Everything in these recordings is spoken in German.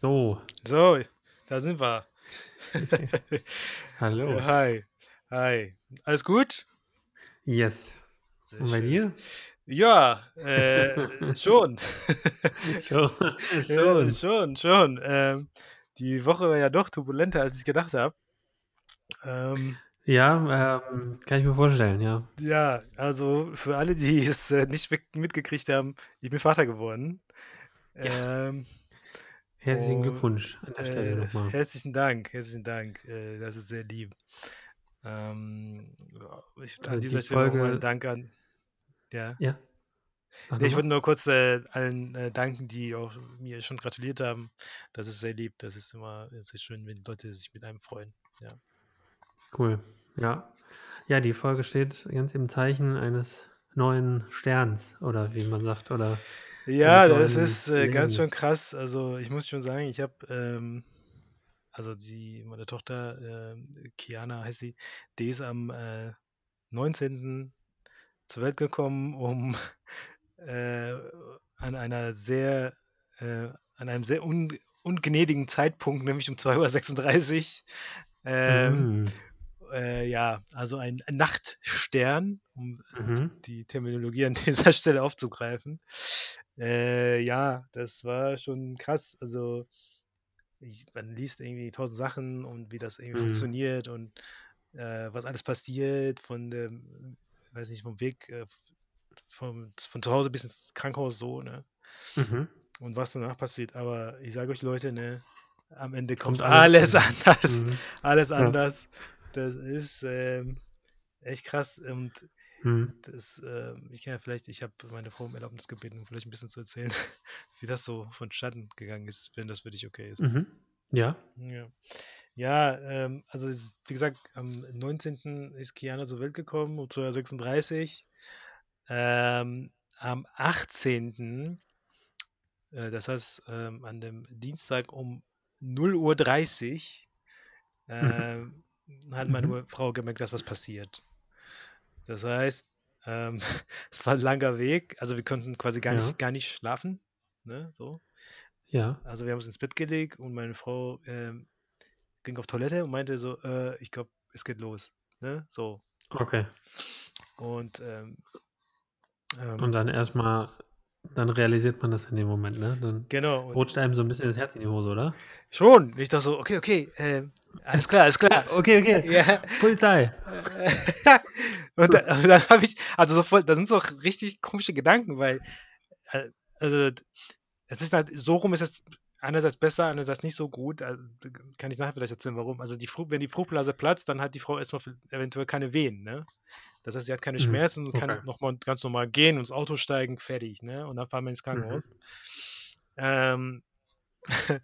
So. So, da sind wir. Hallo. Ja, hi. Hi. Alles gut? Yes. Sehr Und bei schön. dir? Ja, äh, schon. Schon. Ja, Schon. schon, schon. Ähm, die Woche war ja doch turbulenter, als ich gedacht habe. Ähm, Ja, ähm, kann ich mir vorstellen, ja. ja, also für alle, die es äh, nicht mitgekriegt haben, ich bin Vater geworden. Ja. Ähm, Herzlichen Glückwunsch an der Stelle äh, nochmal. herzlichen Dank, herzlichen Dank. Äh, das ist sehr lieb. Ähm, ich, an Also dieser die Stelle nochmal Folge, Dank an. Ja. ja, Nee, ich nochmal. wollte nur kurz äh, allen äh, danken, die auch mir schon gratuliert haben. Das ist sehr lieb. Das ist immer sehr schön, wenn Leute sich mit einem freuen. Ja. Cool. Ja. Ja, die Folge steht ganz im Zeichen eines neuen Sterns, oder wie man sagt, oder Ja, das ist äh, ganz schön krass. Also ich muss schon sagen, ich habe, ähm, also die, meine Tochter, ähm, Kiana heißt sie, die ist am äh, 19. zur Welt gekommen, um äh, an einer sehr, äh, an einem sehr un, ungnädigen Zeitpunkt, nämlich um 2.36 Uhr. Ähm, Mhm. äh, ja, also ein, ein Nachtstern, um äh, Mhm. die Terminologie an dieser Stelle aufzugreifen. Äh, ja, das war schon krass. Also ich, man liest irgendwie tausend Sachen und wie das irgendwie Mhm. funktioniert und äh, was alles passiert von dem, weiß nicht, vom Weg äh, vom, von zu Hause bis ins Krankenhaus so, ne? Mhm. Und was danach passiert. Aber ich sage euch Leute, ne, am Ende kommt Kommt alles alles anders. Mhm. Alles Ja. anders. Das ist ähm, echt krass. Und Mhm. das, ähm, ich kann ja vielleicht, ich habe meine Frau um Erlaubnis gebeten, um vielleicht ein bisschen zu erzählen, wie das so vonstatten gegangen ist, wenn das für dich okay ist. Mhm. Ja. Ja, ja ähm, also es- wie gesagt, am 19. ist Kiana zur Welt gekommen, um 2.36 ähm, am 18., äh, das heißt ähm, an dem Dienstag um 0.30 Uhr, Mhm. ähm, hat meine Mhm. Frau gemerkt, dass was passiert. Das heißt, ähm, es war ein langer Weg, also wir konnten quasi gar Ja. nicht, gar nicht schlafen, ne, so. Ja. Also wir haben uns ins Bett gelegt und meine Frau ähm, ging auf Toilette und meinte so, äh, ich glaube, es geht los, ne, so. Okay. Und ähm, Und ähm, dann erstmal, dann realisiert man das in dem Moment, ne? Dann genau, und rutscht einem so ein bisschen das Herz in die Hose, oder? schon, ich dachte so, okay, okay, ähm, alles klar, alles klar. Okay, okay. Ja. Polizei. und dann, und dann habe ich, also so voll, da sind so richtig komische Gedanken, weil, äh, also, es ist halt, so rum ist es einerseits besser, andererseits nicht so gut. Also, kann ich nachher vielleicht erzählen, warum. Also, die wenn die Fruchtblase platzt, dann hat die Frau erstmal eventuell keine Wehen, ne? Das heißt, sie hat keine Mhm. Schmerzen und kann Okay. nochmal ganz normal gehen, ins Auto steigen, fertig, ne? Und dann fahren wir ins Mhm. Krankenhaus. Ähm, und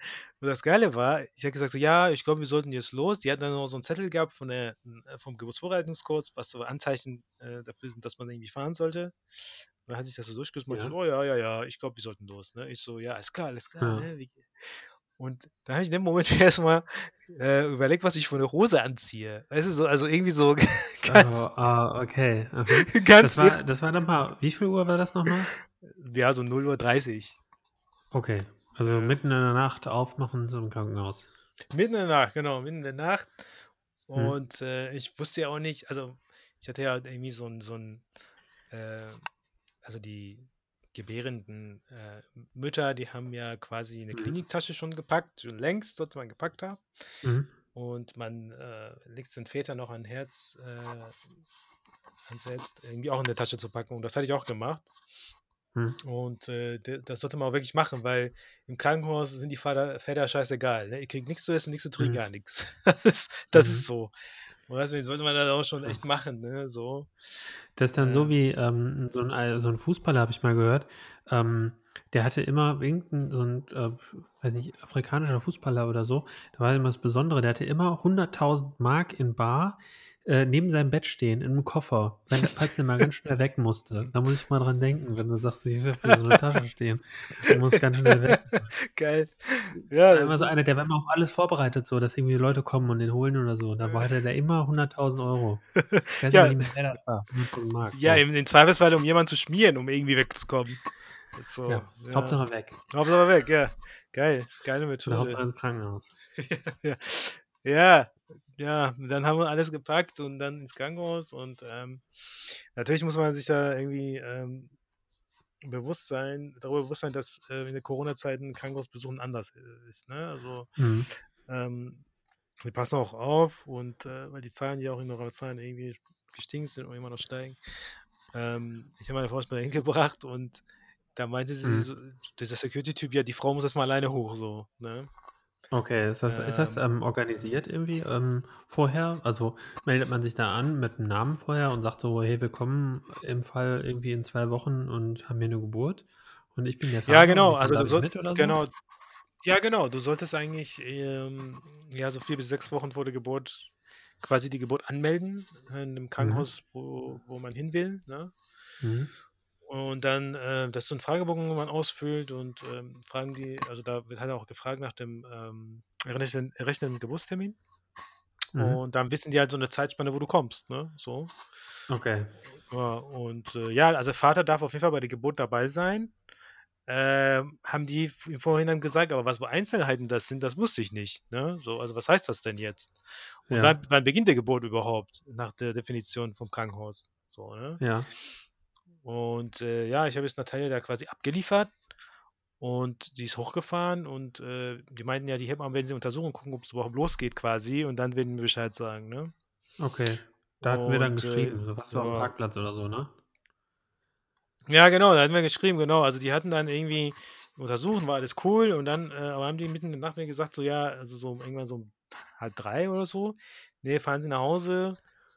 das Geile war, ich habe gesagt so, ja, ich glaube, wir sollten jetzt los. Die hatten dann noch so einen Zettel gehabt von der, äh, vom Geburtsvorbereitungskurs, was so Anzeichen äh, dafür sind, dass man irgendwie fahren sollte. Und dann hat sich das so meinte, Ja. so, oh ja, ja, ja, ich glaube, wir sollten los. Ne? Ich so, ja, alles klar, alles klar. Ja. Ne? Und da habe ich in dem Moment erstmal äh, überlegt, was ich für eine Hose anziehe. Weißt du, so, also irgendwie so ganz, Oh, ah, okay. Mhm. Das ganz war, irre. das war dann mal, wie viel Uhr war das nochmal? Ja, so 0.30 Uhr. Okay. Also mitten in der Nacht aufmachen zum Krankenhaus. Mitten in der Nacht, genau, mitten in der Nacht. Hm. Und äh, ich wusste ja auch nicht, also ich hatte ja irgendwie so ein, so ein äh, also die gebärenden äh, Mütter, die haben ja quasi eine Mhm. Kliniktasche schon gepackt, schon längst sollte man gepackt haben. Mhm. Und man äh, legt den Vätern noch ein Herz äh, ans Herz, irgendwie auch in der Tasche zu packen. Und das hatte ich auch gemacht. Mhm. Und äh, das sollte man auch wirklich machen, weil im Krankenhaus sind die Vater, Väter scheißegal. Ne? Ihr kriegt nichts zu essen, nichts zu trinken, Mhm. gar nichts. Das ist, das Mhm. ist so. Und deswegen sollte man das auch schon echt machen, ne? So. Das ist dann so Äh, wie ähm, so, ein, so ein Fußballer, habe ich mal gehört. Ähm, der hatte immer irgendein, so ein, äh, weiß nicht, afrikanischer Fußballer oder so. Da war immer das Besondere, der hatte immer 100.000 Mark in Bar äh, neben seinem Bett stehen, in einem Koffer, wenn, falls der mal ganz schnell weg musste. Da muss ich mal dran denken, wenn du sagst, ich habe hier so eine Tasche stehen. Du musst ganz schnell weg. Geil. Ja, war immer so einer, der war immer auf alles vorbereitet, so, dass irgendwie Leute kommen und den holen oder so. Da hatte der immer 100.000 Euro. Ich weiß Ja, nicht mehr, wer das war. 100.000 Mark, ja, so. im, im Zweifelsfall, um jemanden zu schmieren, um irgendwie wegzukommen. So, Ja, ja. Hauptsache weg. Hauptsache weg, ja. Geil, geile Methode. Hauptsache im Krankenhaus. ja. ja, ja, dann haben wir alles gepackt und dann ins Krankenhaus und ähm, natürlich muss man sich da irgendwie ähm, bewusst sein, darüber bewusst sein, dass äh, in der Corona-Zeit ein Krankenhausbesuch anders äh, ist. Ne? Also Mhm. ähm, wir passen auch auf und äh, weil die Zahlen ja auch in Nordrhein-Westfalen irgendwie gestiegen sind und immer noch steigen. Ähm, ich habe meine Frau erstmal hingebracht und da meinte sie, Mhm. so, dieser Security-Typ, ja, die Frau muss erstmal alleine hoch, so, ne? Okay, ist das, ist das Ähm, ähm, organisiert irgendwie ähm, vorher? Also meldet man sich da an mit einem Namen vorher und sagt so, hey, wir kommen im Fall irgendwie in zwei Wochen und haben hier eine Geburt und ich bin der ja, Vater und genau, ich komme also du sollst, mit oder so? genau, ja, genau, du solltest eigentlich, ähm, ja, so vier bis sechs Wochen vor der Geburt quasi die Geburt anmelden in einem Mhm. Krankenhaus, wo, wo man hin will, ne? Mhm. Und dann, äh, das ist so ein Fragebogen, den man ausfüllt und ähm, fragen die, also da wird halt auch gefragt nach dem ähm, errechneten Geburtstermin. Mhm. Und dann wissen die halt so eine Zeitspanne, wo du kommst, ne? So. Okay. Ja, und äh, ja, also Vater darf auf jeden Fall bei der Geburt dabei sein. Ähm, haben die im Vorhinein gesagt, aber was für Einzelheiten das sind, das wusste ich nicht. Ne? So, also was heißt das denn jetzt? Und Ja. dann, wann beginnt der Geburt überhaupt, nach der Definition vom Krankenhaus? So, ne? Ja. Und äh, ja, ich habe jetzt Natalia da quasi abgeliefert und die ist hochgefahren und äh, die meinten ja, die Hebammen werden sie untersuchen, gucken, ob es überhaupt losgeht quasi und dann werden wir Bescheid sagen, ne? Okay. Da hatten wir dann Und äh, geschrieben, so was war am ja. Parkplatz oder so, ne? Ja, genau, da hatten wir geschrieben, genau. Also die hatten dann irgendwie untersuchen, war alles cool und dann äh, aber haben die mitten in der Nacht mir gesagt, so ja, also so irgendwann so um halb drei oder so, nee, fahren Sie nach Hause,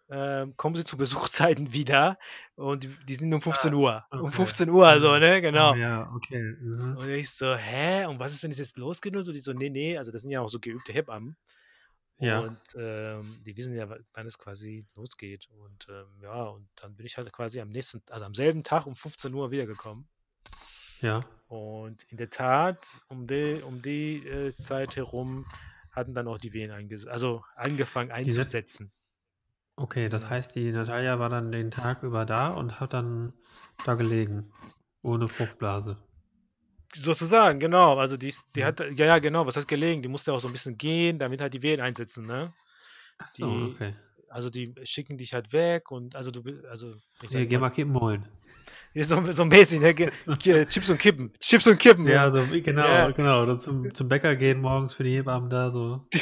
ähm, kommen Sie zu Besuchszeiten wieder und die, die sind um 15 Krass. Uhr. Um Okay. 15 Uhr, so, Mhm. ne, Oh genau. ja, okay. Mhm. Und ich so, hä? Und was ist, wenn es jetzt losgeht? Und die so, nee, nee, also das sind ja auch so geübte Hebammen. Ja. Und ähm, die wissen ja, wa- wann es quasi losgeht. Und ähm, ja, und dann bin ich halt quasi am nächsten, also am selben Tag um 15 Uhr wiedergekommen. Ja. Und in der Tat, um die, um die äh, Zeit herum hatten dann auch die Wehen also angefangen einzusetzen. Okay, das heißt, die Natalia war dann den Tag über da und hat dann da gelegen. Ohne Fruchtblase. Sozusagen, genau. Also die, ist- die Mhm. hat, ja, ja, genau, was heißt gelegen? Die musste auch so ein bisschen gehen, damit halt die Wehen einsetzen, ne? Ach so, Die, okay. also die schicken dich halt weg und also du, bi- also ich Hier, sag geh mal, mal Kippen holen. hier so, so mäßig, ne? Ge- Ge- Chips und Kippen, Chips und Kippen, Ja, ja. so, wie- genau, Ja. genau. Oder zum, zum Bäcker gehen morgens für die Hebammen da, so.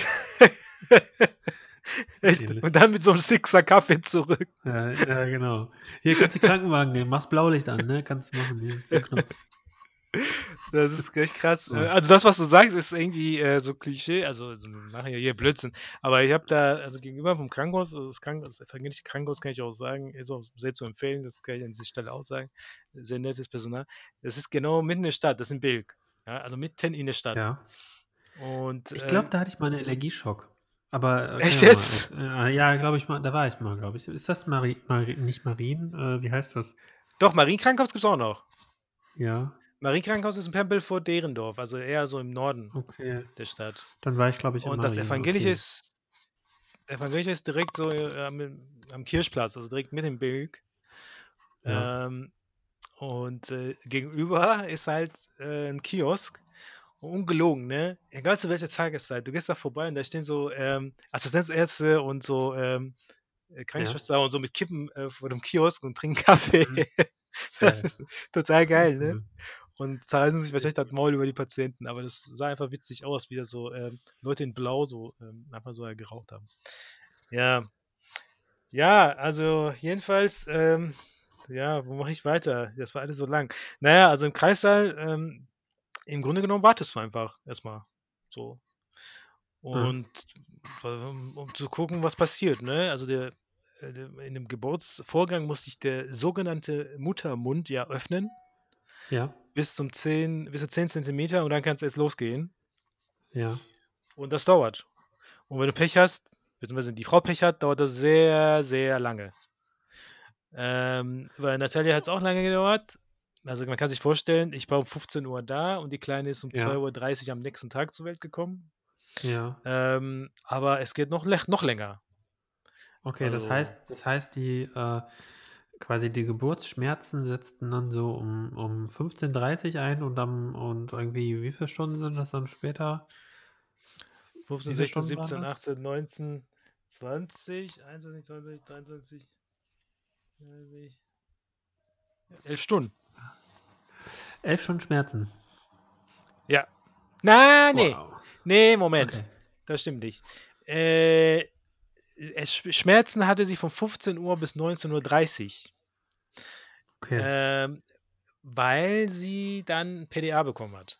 Echt? Und dann mit so einem Sixer Kaffee zurück. Ja, ja, genau. Hier kannst du Krankenwagen nehmen, machst Blaulicht an, ne? Kannst du machen, hier. Das ist echt krass. Äh, Also das, was du sagst, ist irgendwie äh, so Klischee. Also wir machen ja hier Blödsinn. Aber ich habe da, also gegenüber vom Krankenhaus, also das, Krankenhaus, das evangelische Krankenhaus kann ich auch sagen, ist auch sehr zu empfehlen, das kann ich an dieser Stelle auch sagen. Sehr nettes Personal. Das ist genau mitten in der Stadt, das ist in Bilk. Ja, also mitten in der Stadt. Ja. Und Ich äh, glaube, da hatte ich mal einen Allergieschock. Aber äh, Echt ja jetzt? Äh, ja, glaube ich mal, da war ich mal, glaube ich. Ist das Mari Mari nicht Marien? Äh, wie heißt das? doch, Marienkrankenhaus gibt es auch noch. Ja, Marienkrankenhaus ist in Pempel vor Derendorf, also eher so im Norden okay. der Stadt. Dann war ich, glaube ich, in Und das Marien. Evangelische Okay. ist, Evangelische ist direkt so äh, am, am Kirchplatz, also direkt mit dem Bilk. Ja. Ähm, und äh, gegenüber ist halt äh, ein Kiosk. Ungelogen, ne? Egal zu welcher Tageszeit. Du gehst da vorbei und da stehen so ähm, Assistenzärzte und so ähm, äh, Ja. Krankenschwester und so mit Kippen äh, vor dem Kiosk und trinken Kaffee. Mhm. Das Geil. ist total geil, ne? Cool. Und zerreißen sich wahrscheinlich das Maul über die Patienten, aber das sah einfach witzig aus, wie da so ähm, Leute in Blau so ähm, einfach so geraucht haben. Ja, ja, also jedenfalls, ähm, ja, wo mache ich weiter? Das war alles so lang. Naja, also im Kreissaal, ähm, im Grunde genommen wartest du einfach erstmal so. Ja. Und um, um zu gucken, was passiert, ne? Also der, äh, der, in dem Geburtsvorgang musste ich der sogenannte Muttermund ja öffnen Ja. bis zum 10, bis zu 10 Zentimeter und dann kann es erst losgehen. Ja. Und das dauert. Und wenn du Pech hast, beziehungsweise die Frau Pech hat, dauert das sehr, sehr lange. Ähm, bei Natalia hat es auch lange gedauert. Also man kann sich vorstellen, ich war um 15 Uhr da und die Kleine ist um Ja. 2.30 Uhr am nächsten Tag zur Welt gekommen. Ja. Ähm, aber es geht noch, noch länger. Okay, das Also, heißt, das heißt, die, äh, quasi die Geburtsschmerzen setzten dann so um um 15:30 ein und dann und irgendwie wie viele Stunden sind das dann später? 15, Wie viele 16, Stunden waren 17, das? 18, 19, 20, 21, 20, 23, 20. 11 Stunden. 11 Stunden Schmerzen. Ja. Na, nee. Wow. Nee, Moment. Okay. Das stimmt nicht. Äh, es, Schmerzen hatte sie von 15 Uhr bis 19.30 Uhr. Okay. Ähm, weil sie dann PDA bekommen hat.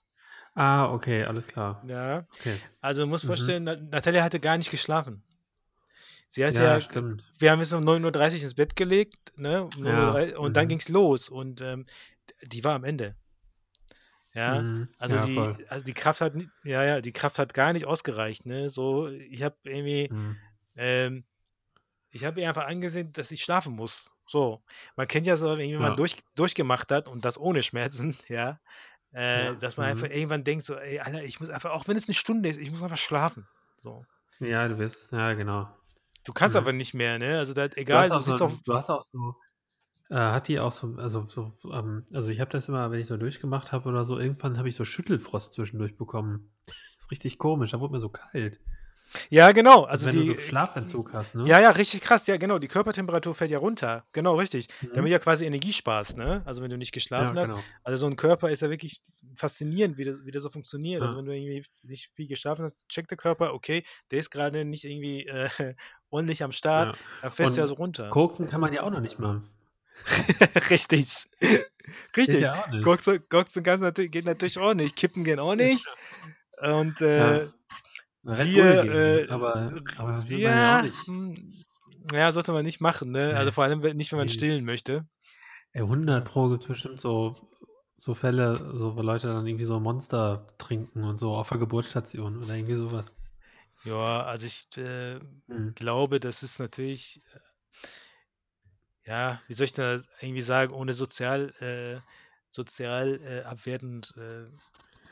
Ah, okay, alles klar. Ja. Okay. Also du musst Mhm. vorstellen, Na- Natalia hatte gar nicht geschlafen. Sie hatte Ja, ja, stimmt. wir haben es um 9.30 Uhr ins Bett gelegt, ne? Um 9.30 Uhr, und dann mhm. ging es los und ähm, die war am Ende. Ja, Mhm. also Ja, die, voll. also die Kraft hat, ja, ja, die Kraft hat gar nicht ausgereicht, ne? So, ich habe irgendwie, Mhm. ähm, ich habe ihr einfach angesehen, dass ich schlafen muss. So, man kennt ja so, wenn Ja. man durch, durchgemacht hat und das ohne Schmerzen, ja, äh, Ja, dass man einfach mhm. irgendwann denkt, so, ey, Alter, ich muss einfach, auch wenn es eine Stunde ist, ich muss einfach schlafen. So. Ja, du bist ja, genau. Du kannst Mhm. aber nicht mehr, ne? Also da, Du egal, hast du auch siehst so auf, du hast auch so äh, hat die auch so also so, ähm also ich habe das immer, wenn ich so durchgemacht habe oder so, irgendwann habe ich so Schüttelfrost zwischendurch bekommen. Ist richtig komisch, da wurde mir so kalt. Ja, genau, Also also wenn du die, so Schlafentzug hast, ne? ja, ja, richtig krass, ja, genau, die Körpertemperatur fällt ja runter, genau, richtig, Mhm. damit du ja quasi Energie sparst, ne? Also wenn du nicht Ja, geschlafen hast, genau. also so ein Körper ist ja wirklich faszinierend, wie das, wie das so funktioniert. Also Ja. wenn du irgendwie nicht viel geschlafen hast, checkt der Körper, okay, der ist gerade nicht irgendwie äh, ordentlich am Start, Ja. dann fällst du ja so runter. koksen kann man ja auch noch nicht mal. Richtig. Richtig. ja. Koksen, Koksen du geht natürlich auch nicht. Kippen gehen auch nicht. Und Ja. äh, Red gehen, äh, aber aber ja ja, auch nicht. hm, ja, sollte man nicht machen, ne? Also Ne. vor allem nicht, wenn man Ne. stillen möchte. Ey, 100 Pro gibt's bestimmt so so Fälle, so wo Leute dann irgendwie so Monster trinken und so auf der Geburtsstation oder irgendwie so was. Ja, also ich äh, Mhm. glaube, das ist natürlich, äh, ja, wie soll ich das irgendwie sagen, ohne sozial, äh, sozial äh, abwertend äh,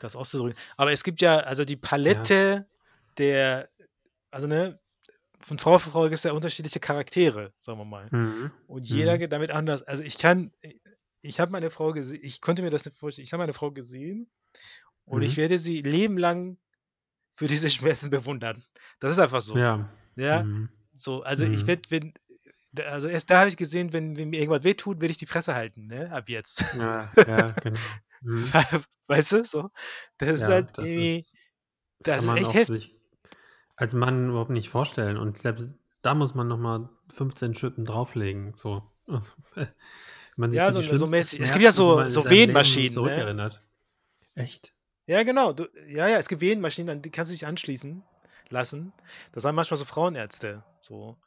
das auszudrücken. Aber es gibt ja, also die. Palette der, also ne, von Frau für Frau gibt es ja unterschiedliche Charaktere, sagen wir mal. Mhm. Und jeder Mhm. geht damit anders. Also ich kann, ich habe meine Frau gesehen, ich konnte mir das nicht vorstellen, ich habe meine Frau gesehen und ich Mhm. werde sie lebenlang für diese Schmerzen bewundern. Das ist einfach so. Ja. Ja, Mhm. so, also ich Mhm. werde, wenn, also erst da habe ich gesehen, wenn, wenn mir irgendwas wehtut, werde ich die Fresse halten, ne? Ab jetzt. Ja, ja, genau. Mhm. Weißt du, so. Das ist Ja, halt das irgendwie, ist das ist echt heftig. Als Mann überhaupt nicht vorstellen und selbst da muss man noch mal 15 Schippen drauflegen, so. Also, man sich Ja, so so, die so mäßig. Es gibt ja die so, so Wehenmaschinen, ne? zurückerinnert. Echt? Ja, genau. Du, ja, ja, es gibt Wehenmaschinen, an die kannst du dich anschließen lassen. Das haben manchmal so Frauenärzte. So.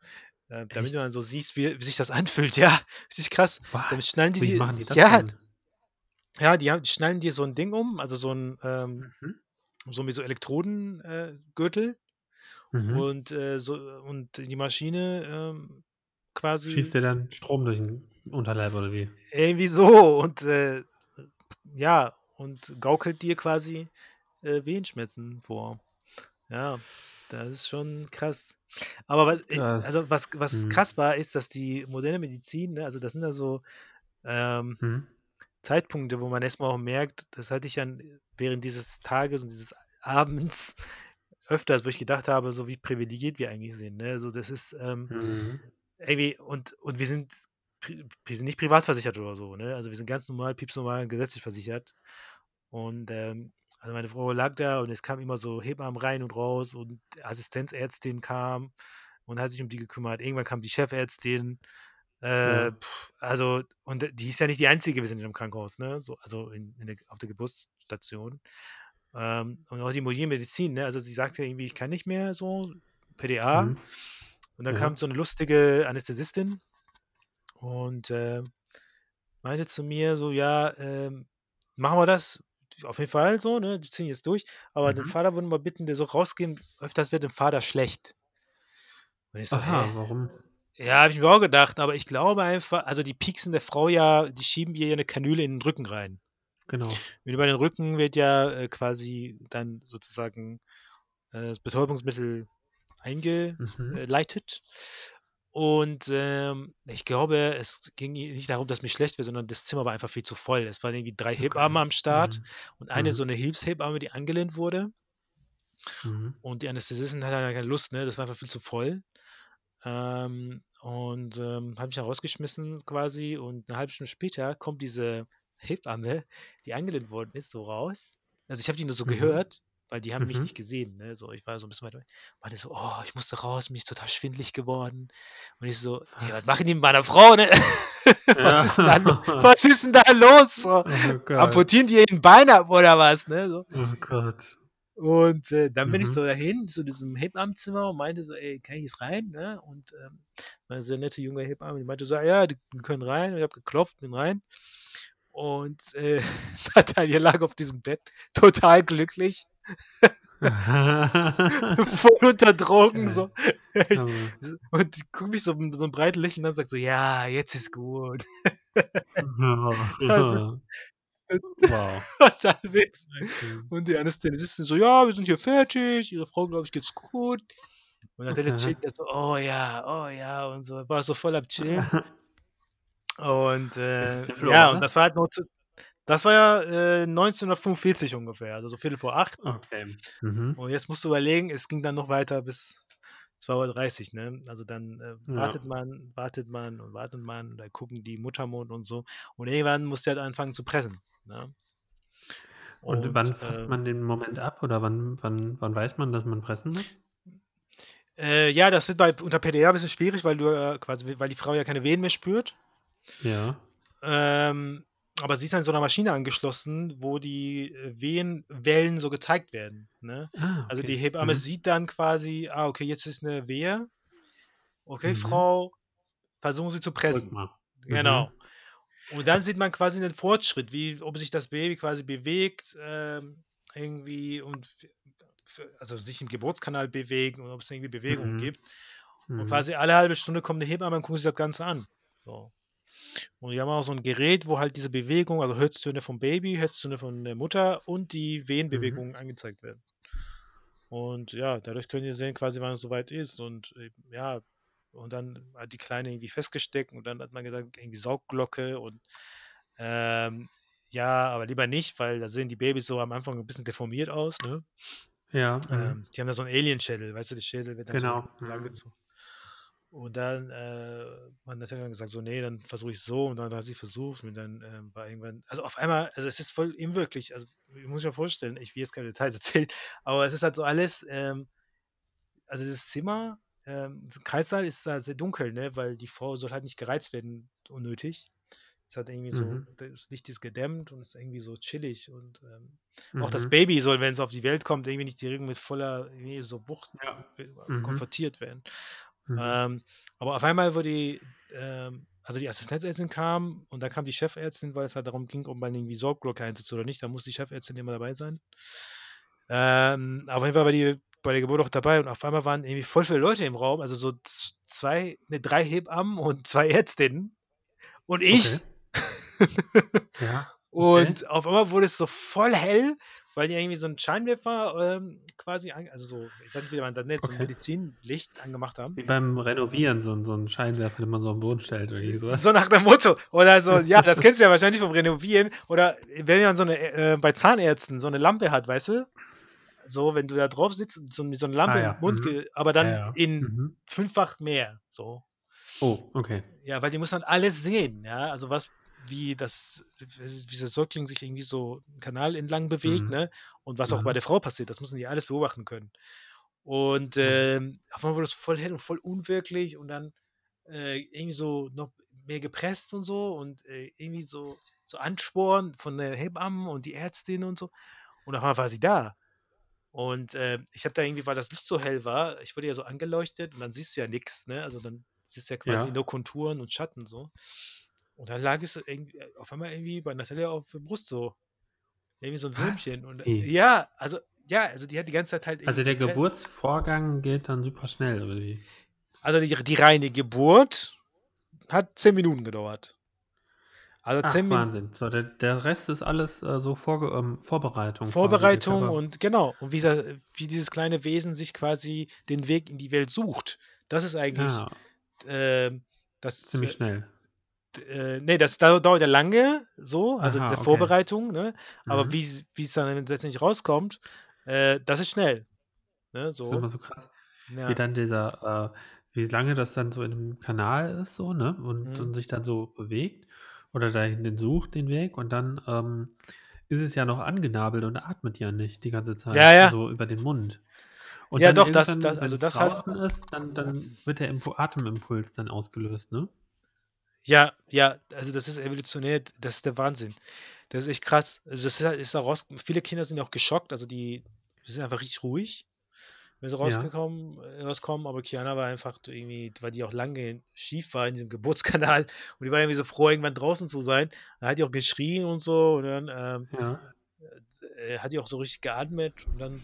Äh, damit Echt? du dann so siehst, wie, wie sich das anfühlt. Ja, richtig krass. Damit Was? schnallen die Wie die das Ja, denn? ja, die, haben, die schnallen dir so ein Ding um, also so ein, ähm, Mhm. so wie so Elektrodengürtel. Äh. Mhm. und, äh, so, und die Maschine ähm, quasi Schießt dir dann Strom durch den Unterleib oder wie? irgendwie so und äh, ja, und gaukelt dir quasi äh, Wehenschmerzen vor. Ja, das ist schon krass. Aber was, äh, Krass. also was, was Mhm. krass war, ist, dass die moderne Medizin, ne, also das sind ja so ähm, Mhm. Zeitpunkte, wo man erstmal auch merkt, das hatte ich dann während dieses Tages und dieses Abends öfters, wo ich gedacht habe, so wie privilegiert wir eigentlich sind. Ne? Also das ist ähm, Mhm. irgendwie, und, und wir sind wir sind nicht privat versichert oder so, ne? Also wir sind ganz normal, piepsnormal gesetzlich versichert. Und ähm, also meine Frau lag da und es kam immer so Hebammen rein und raus und Assistenzärztin kam und hat sich um die gekümmert. Irgendwann kam die Chefärztin. Äh, Ja. pf, also, und die ist ja nicht die einzige, wir sind in einem Krankenhaus, ne? So, also in, in der, auf der Geburtsstation. Ähm, und auch die mobile Medizin, ne? Also sie sagte irgendwie, ich kann nicht mehr so, PDA. Mhm. Und dann Ja. kam so eine lustige Anästhesistin und äh, meinte zu mir so, ja, ähm, machen wir das auf jeden Fall so, ne? Die ziehen jetzt durch. Aber den Mhm. Vater würden wir bitten, der soll rausgehen, öfters wird dem Vater schlecht. Und ich so, Aha, hä? warum? Ja, habe ich mir auch gedacht, aber ich glaube einfach, also die pieksen der Frau ja, die schieben ihr ja eine Kanüle in den Rücken rein. Genau. Und über den Rücken wird ja äh, quasi dann sozusagen äh, das Betäubungsmittel Mhm. eingeleitet. Und ähm, ich glaube, es ging nicht darum, dass mir schlecht wäre, sondern das Zimmer war einfach viel zu voll. Es waren irgendwie drei Hebammen Okay. am Start Mhm. und eine Mhm. so eine Hilfshebamme, die angelehnt wurde. Mhm. Und die Anästhesistin hatte ja keine Lust, ne? Das war einfach viel zu voll. Ähm, und ähm, habe mich dann rausgeschmissen quasi. Und eine halbe Stunde später kommt diese Hebamme, die angelehnt worden ist, so raus. Also ich habe die nur so Mhm. gehört, weil die haben mich Mhm. nicht gesehen. Ne? So, ich war so ein bisschen weiter. weg. Meinte so, oh, ich musste raus, mir ist total schwindlig geworden. Und ich so, was Was? machen die mit meiner Frau, ne? was, ist denn da, was ist denn da los? So, Oh amputieren die ein Bein ab oder was? Ne? So. Oh Gott. Und äh, dann bin ich Mhm. so dahin zu diesem Hebammenzimmer und meinte so, ey, kann ich jetzt rein? Ne? Und ähm, eine sehr nette junge Hebamme, die meinte so, ja, die die können rein. Und ich habe geklopft, bin rein. Und äh, Natalia lag auf diesem Bett, total glücklich, voll unter Drogen. So. Ich, und die guckt mich so mit so einem breiten Lächeln an und sagt so, ja, jetzt ist gut. Also, wow. total witzig. Okay. Und die Anästhesistin so, ja, wir sind hier fertig, ihre Frau, glaube ich, geht's gut. Und dann Okay. chillt er so, oh ja, oh ja, und so, war so voll am Chillen. Und äh, Uhr ja, war und das? das war halt noch zu, das war ja äh, 1945 ungefähr, also so Viertel vor acht. Okay. Mhm. Und jetzt musst du überlegen, es ging dann noch weiter bis 2.30 Uhr, ne? Also dann äh, Ja. wartet man, wartet man und wartet man, und dann gucken die Muttermond und so. Und irgendwann musst du halt anfangen zu pressen. Ne? Und wann Und fasst äh, man den Moment ab oder wann, wann, wann weiß man, dass man pressen muss? äh, ja, das wird bei unter PDA ein bisschen schwierig, weil du äh, quasi, weil die Frau ja keine Wehen mehr spürt. Ja. Ähm, aber sie ist an so einer Maschine angeschlossen, wo die äh, Wehenwellen so gezeigt werden. Ne? Ah, Also die okay. Hebamme Mhm. sieht dann quasi, ah, okay, jetzt ist eine Wehe. Okay, Mhm. Frau, versuchen Sie zu pressen. mal. Genau. Mhm. Und dann sieht man quasi den Fortschritt, wie ob sich das Baby quasi bewegt, ähm, irgendwie und also sich im Geburtskanal bewegt und ob es irgendwie Bewegungen Mhm. gibt. Und Mhm. quasi alle halbe Stunde kommt eine Hebamme und guckt sich das Ganze an. So. Und die haben auch so ein Gerät, wo halt diese Bewegung, also Herztöne vom Baby, Herztöne von der Mutter und die Mhm. Wehenbewegungen angezeigt werden. Und ja, dadurch können die sehen, quasi, wann es soweit ist. Und äh, ja, und dann hat die Kleine irgendwie festgesteckt und dann hat man gesagt, irgendwie Saugglocke und ähm, ja, aber lieber nicht, weil da sehen die Babys so am Anfang ein bisschen deformiert aus, ne? Ja. Mhm. Ähm, die haben da so einen Alien-Schädel, weißt du, der Schädel wird dann Genau. so Mhm. langgezogen. Und dann, äh, man hat dann gesagt, so, nee, dann versuche ich so und dann hat sie versucht und dann ähm, war irgendwann, also auf einmal, also es ist voll unwirklich, also ich muss mir vorstellen, ich will jetzt keine Details erzählen, aber es ist halt so alles, ähm, also das Zimmer, ähm, Kreissaal ist halt sehr dunkel, ne, weil die Frau soll halt nicht gereizt werden, unnötig. Es hat irgendwie so, Mhm. das Licht ist gedämmt und es ist irgendwie so chillig und ähm, auch das Mhm. Baby soll, wenn es auf die Welt kommt, irgendwie nicht direkt mit voller irgendwie so Wucht Ja. Mhm. konfrontiert werden. Mhm. Ähm, aber auf einmal, wo die, ähm, also die Assistenzärztin kam und dann kam die Chefärztin, weil es halt darum ging, ob man irgendwie Sorgglocke einsetzt oder nicht, da muss die Chefärztin immer dabei sein. Ähm, auf jeden Fall war die bei der Geburt auch dabei und auf einmal waren irgendwie voll viele Leute im Raum, also so zwei, ne, drei Hebammen und zwei Ärztinnen und ich. Ja. Und auf einmal wurde es so voll hell, weil die irgendwie so einen Scheinwerfer ähm, quasi, also so, ich weiß nicht, wie man das nennt, so ein Okay. Medizinlicht angemacht haben. Wie beim Renovieren, so, so ein Scheinwerfer, den man so am Boden stellt oder sowas. So nach dem Motto. Oder so, ja, das kennst du ja wahrscheinlich vom Renovieren. Oder wenn man so eine, äh, bei Zahnärzten so eine Lampe hat, weißt du? So, wenn du da drauf sitzt, so, so eine Lampe Ah, ja. im Mund, Mhm. aber dann Ja, ja. in Mhm. fünffach mehr. So. Oh, okay. Ja, weil die muss dann alles sehen, ja. Also was, wie das, wie dieser Säugling sich irgendwie so einen Kanal entlang bewegt, Mhm. ne? Und was auch bei Mhm. der Frau passiert, das müssen die alles beobachten können. Und Mhm. ähm, auf einmal wurde es voll hell und voll unwirklich und dann äh, irgendwie so noch mehr gepresst und so und äh, irgendwie so, so Ansporn von der Hebamme und die Ärztin und so. Und auf einmal war sie da. Und äh, ich habe da irgendwie, weil das Licht so hell war, ich wurde ja so angeleuchtet und dann siehst du ja nichts, ne? Also dann siehst du ja quasi Ja. nur Konturen und Schatten so. Und dann lag es irgendwie, auf einmal irgendwie bei Natalia auf der Brust so. Irgendwie so ein? Würmchen. Und Wie? ja, also, ja, also die hat die ganze Zeit halt Also der Geburtsvorgang geht dann super schnell, oder wie? Also die, die reine Geburt hat zehn Minuten gedauert. Also Ach, zehn Minuten Wahnsinn. So, der, der Rest ist alles äh, so Vorge ähm, Vorbereitung. Vorbereitung und genau, und wie, wie dieses kleine Wesen sich quasi den Weg in die Welt sucht. Das ist eigentlich Ja, ähm, das, Ziemlich äh, schnell. Äh, ne, das dau dauert ja lange so, also Aha, diese okay. Vorbereitung, ne? Aber Mhm. wie's wie's dann letztendlich rauskommt, äh, das ist schnell, ne, Das ist so. immer so krass, wie Ja. dann dieser äh, wie lange das dann so in 'nem Kanal ist so, ne, und Mhm. und sich dann so bewegt oder dahin den sucht den Weg und dann, ähm, ist es ja noch angenabelt und atmet ja nicht die ganze Ja, Zeit, ja. also über den Mund. Und Ja doch, das das also das hat draußen ist, dann dann wird der Impu Atemimpuls dann ausgelöst, ne? Ja, ja, also das ist evolutionär das ist der Wahnsinn. Das ist echt krass. Also, das ist halt ist da raus viele Kinder sind auch geschockt, also die sind einfach richtig ruhig, wenn sie Ja. rausgekommen äh, rauskommen, aber Kiana war einfach irgendwie weil die auch lange schief war in diesem Geburtskanal und die war irgendwie so froh, irgendwann draußen zu sein. Dann hat die auch geschrien und so und dann, ähm, Ja. äh, hat die auch so richtig geatmet und dann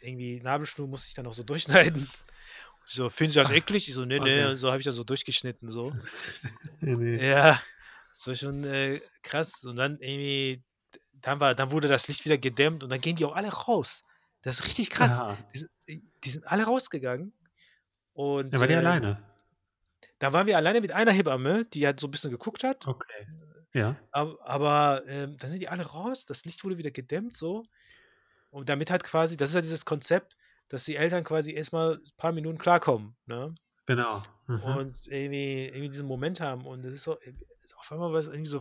irgendwie Nabelschnur musste ich dann auch so durchschneiden. So: „Finden Sie das Ach, eklig?“ Ich so: „Ne, ne.“ okay. Und so habe ich das so durchgeschnitten so. Ne, ne. Ja, das war schon, äh, krass und dann irgendwie dann war dann wurde das Licht wieder gedämmt und dann gehen die auch alle raus. Das ist richtig krass. Aha. Die die sind alle rausgegangen Ja, und, wart ihr ähm alleine? da waren wir alleine mit einer Hebamme, die halt so 'n bisschen geguckt hat. Okay, ja. Ab aber, ähm, dann sind die alle raus, das Licht wurde wieder gedämmt so und damit halt quasi das ist ja dieses Konzept, dass die Eltern quasi erst mal paar Minuten klarkommen, ne? Genau, mhm. Und irgendwie irgendwie diesen Moment haben und das ist so äh, auf einmal war es irgendwie so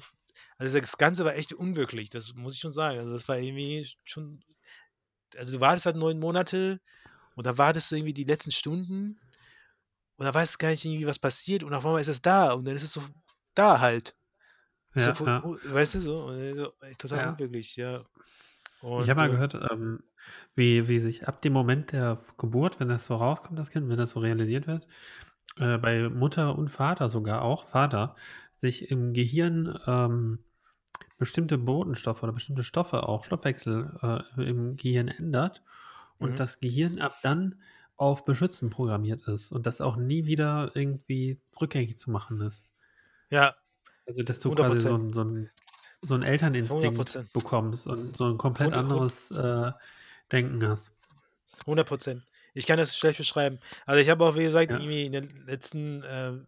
also das Ganze war echt unwirklich, das muss ich schon sagen. Also, das war irgendwie schon also du wartest halt 9 Monate und da wartest du irgendwie die letzten Stunden und da weißt du gar nicht irgendwie, was passiert und auf einmal ist es da und dann ist es so da halt. Ist so Ja, ja. weißt du so? Und so total Ja. unwirklich, ja. Ich habe Und, mal äh gehört, ähm, wie wie sich ab dem Moment der Geburt, wenn das so rauskommt, das Kind, wenn das so realisiert wird, äh, bei Mutter und Vater sogar auch Vater, sich im Gehirn, ähm, bestimmte Botenstoffe oder bestimmte Stoffe auch Stoffwechsel, äh, im Gehirn ändert und Mhm. das Gehirn ab dann auf Beschützen programmiert ist und das auch nie wieder irgendwie rückgängig zu machen ist. Ja, Also, dass du hundert quasi so so 'n so 'n hundert Elterninstinkt Prozent. bekommst und so 'n komplett Hunde hund anderes, äh, Denken hast. 100 %. Ich kann das schlecht beschreiben. Also, ich habe auch, wie gesagt, Ja. irgendwie in den letzten, ähm,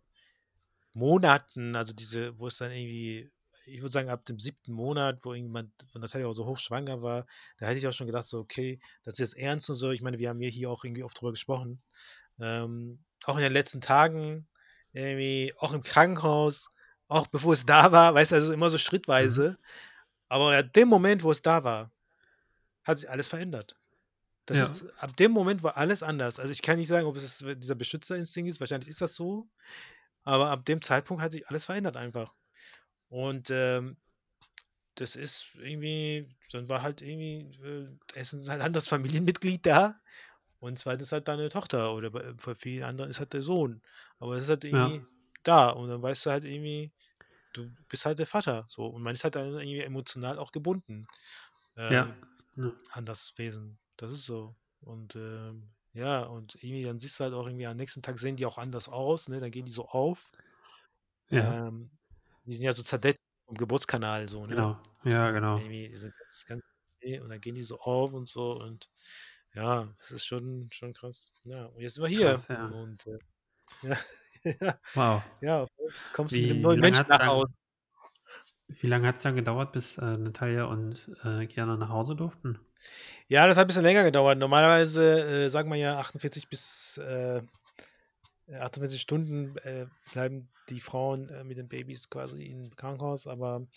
Monaten, also diese wo es dann irgendwie ich würde sagen, ab dem 7. Monat, wo irgendjemand wo Natalia auch so hochschwanger war, da hätte ich auch schon gedacht so: „Okay, das ist jetzt ernst und so.“ Ich meine, wir haben ja hier auch irgendwie oft drüber gesprochen. Ähm, auch in den letzten Tagen irgendwie, auch im Krankenhaus, auch bevor es da war, weißt du, also immer so Mhm. schrittweise. Aber ab dem Moment, wo es da war, hat sich alles verändert. Das Ja. ist ab dem Moment war alles anders. Also, ich kann nicht sagen, ob es dieser Beschützerinstinkt ist, wahrscheinlich ist das so, aber ab dem Zeitpunkt hat sich alles verändert einfach. Und, ähm, das ist irgendwie dann war halt irgendwie, äh, erstens ein anderes Familienmitglied da und 2. halt deine Tochter oder bei bei vielen anderen ist halt der Sohn. Aber es ist halt Ja. irgendwie da und dann weißt du halt irgendwie, du bist halt der Vater so und man ist halt dann irgendwie emotional auch gebunden, Ja, ne? an das Wesen. Das ist so. Und, ähm, ja, und irgendwie dann siehst du halt auch irgendwie am nächsten Tag sehen die auch anders aus, ne? Dann gehen die so auf. Ja. Ähm, die sind ja so zerdeckt vom Geburtskanal so, ne? Genau. Ja, genau. Irgendwie diese ganz ganz und dann gehen die so auf und so und ja, es ist schon schon krass. Ja, und jetzt sind wir hier Krass, ja. und, äh, ja, ja, Wow. ja, kommst du mit 'nem Wie wie neuen Menschen nach Hause. Wie lange hat's dann gedauert, bis, äh, Natalia und, äh, Kiana nach Hause durften? Ja, das hat bisschen länger gedauert. Normalerweise, äh, sagt man ja 48 bis, äh äh, 48 Stunden, äh, bleiben die Frauen, äh, mit den Babys quasi im Krankenhaus, aber,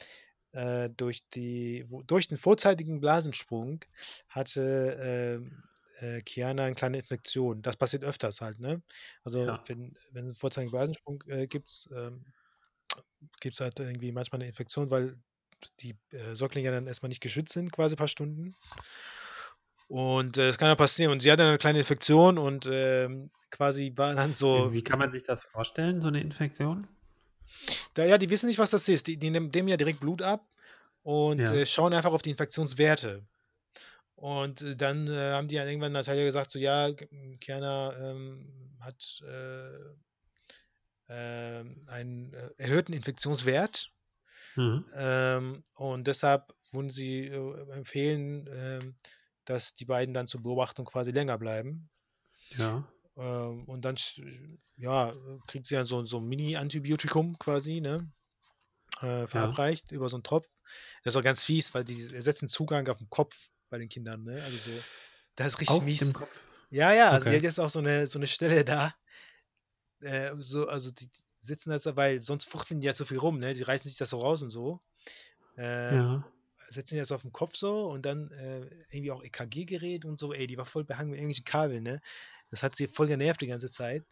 äh, durch die wo durch den vorzeitigen Blasensprung hatte, ähm, äh, Kiana 'ne kleine Infektion. Das passiert öfters halt, ne? Also, Ja. wenn wenn 'n vorzeitigen Blasensprung, äh, ähm, gibt's halt irgendwie manchmal 'ne Infektion, weil die, äh, Säuglinge dann erst mal nicht geschützt sind, quasi paar Stunden. Und, äh, das kann ja passieren. Und sie hatte 'ne kleine Infektion und, ähm, quasi war dann so wie kann man sich das vorstellen, so 'ne Infektion? Da ja, die wissen nicht, was das ist. Die die nehmen ja direkt Blut ab und, Ja. äh, schauen einfach auf die Infektionswerte. Und, äh, dann, äh, haben die ja irgendwann Natalia gesagt so: „Ja, K Kiana, ähm, hat, äh, ähm, einen, äh, erhöhten Infektionswert.“ Mhm. Ähm, und deshalb würden sie, äh, empfehlen, ähm, dass die beiden dann zur Beobachtung quasi länger bleiben. Ja. Ähm, und dann, ja, kriegt sie ja so, so ein Mini-Antibiotikum quasi, ne? Äh, verabreicht ja. über so einen Tropf. Das ist auch ganz fies, weil die setzen Zugang auf den Kopf bei den Kindern, ne? Also so, das ist richtig auf mies. Dem Kopf? Ja, ja, also okay. die hat jetzt auch so eine, so eine Stelle da. Äh, so, also die sitzen das, weil sonst fuchteln die ja zu viel rum, ne? Die reißen sich das so raus und so. Äh, ja. Setzen die das auf den Kopf so und dann äh, irgendwie auch EKG-Gerät und so, ey, die war voll behangen mit irgendwelchen Kabeln, ne? Das hat sie voll genervt die ganze Zeit.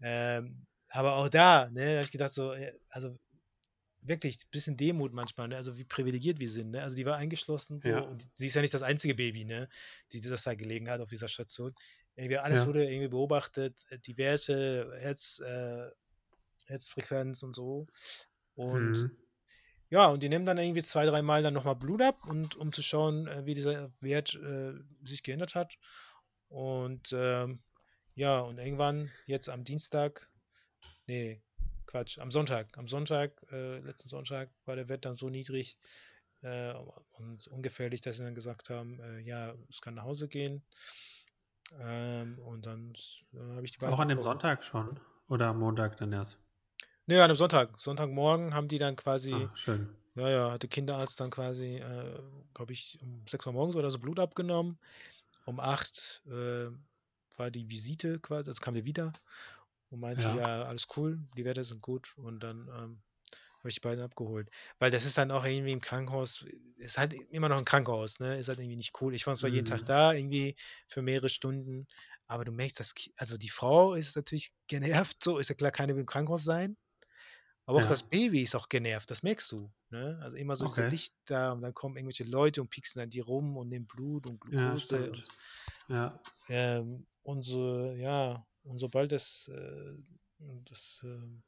Ähm, aber auch da, ne, da habe ich gedacht, so, äh, also wirklich ein bisschen Demut manchmal, ne? also wie privilegiert wir sind. Ne? Also die war eingeschlossen so, ja. und sie ist ja nicht das einzige Baby, ne? die das da gelegen hat auf dieser Station. Irgendwie alles ja. wurde irgendwie beobachtet, äh, die Werte, Herz, äh, Herzfrequenz und so. Und mhm. ja, und die nehmen dann irgendwie zwei, dreimal dann nochmal Blut ab, und, um zu schauen, äh, wie dieser Wert äh, sich geändert hat. Und ähm, ja, und irgendwann jetzt am Dienstag, nee, Quatsch, am Sonntag, am Sonntag, äh, letzten Sonntag war der Wert dann so niedrig äh, und ungefährlich, dass sie dann gesagt haben, äh, ja, es kann nach Hause gehen. Ähm, und dann äh, habe ich die beiden. Auch an dem Sonntag schon? Oder am Montag dann erst? Nee, an dem Sonntag. Sonntagmorgen haben die dann quasi. Ah, schön. Ja, ja, hat der Kinderarzt dann quasi, äh, glaube ich, um 6 Uhr morgens oder so Blut abgenommen. Um 8 äh, war die Visite quasi, also kam der wieder und meinte, ja, ja alles cool, die Werte sind gut. Und dann ähm, habe ich die beiden abgeholt. Weil das ist dann auch irgendwie im Krankenhaus, ist halt immer noch ein Krankenhaus, ne? Ist halt irgendwie nicht cool. Ich war zwar mhm. jeden Tag mhm. da, irgendwie für mehrere Stunden, aber du merkst, dass, also die Frau ist natürlich genervt, so ist ja klar, keine will im Krankenhaus sein. Aber auch ja. das Baby ist auch genervt, das merkst du. Ne? Also immer so okay. Licht da und dann kommen irgendwelche Leute und pieksen an die rum und nehmen Blut und Glucose. Ja, und, ja. Ähm, und so, ja, und sobald das, äh, das, äh,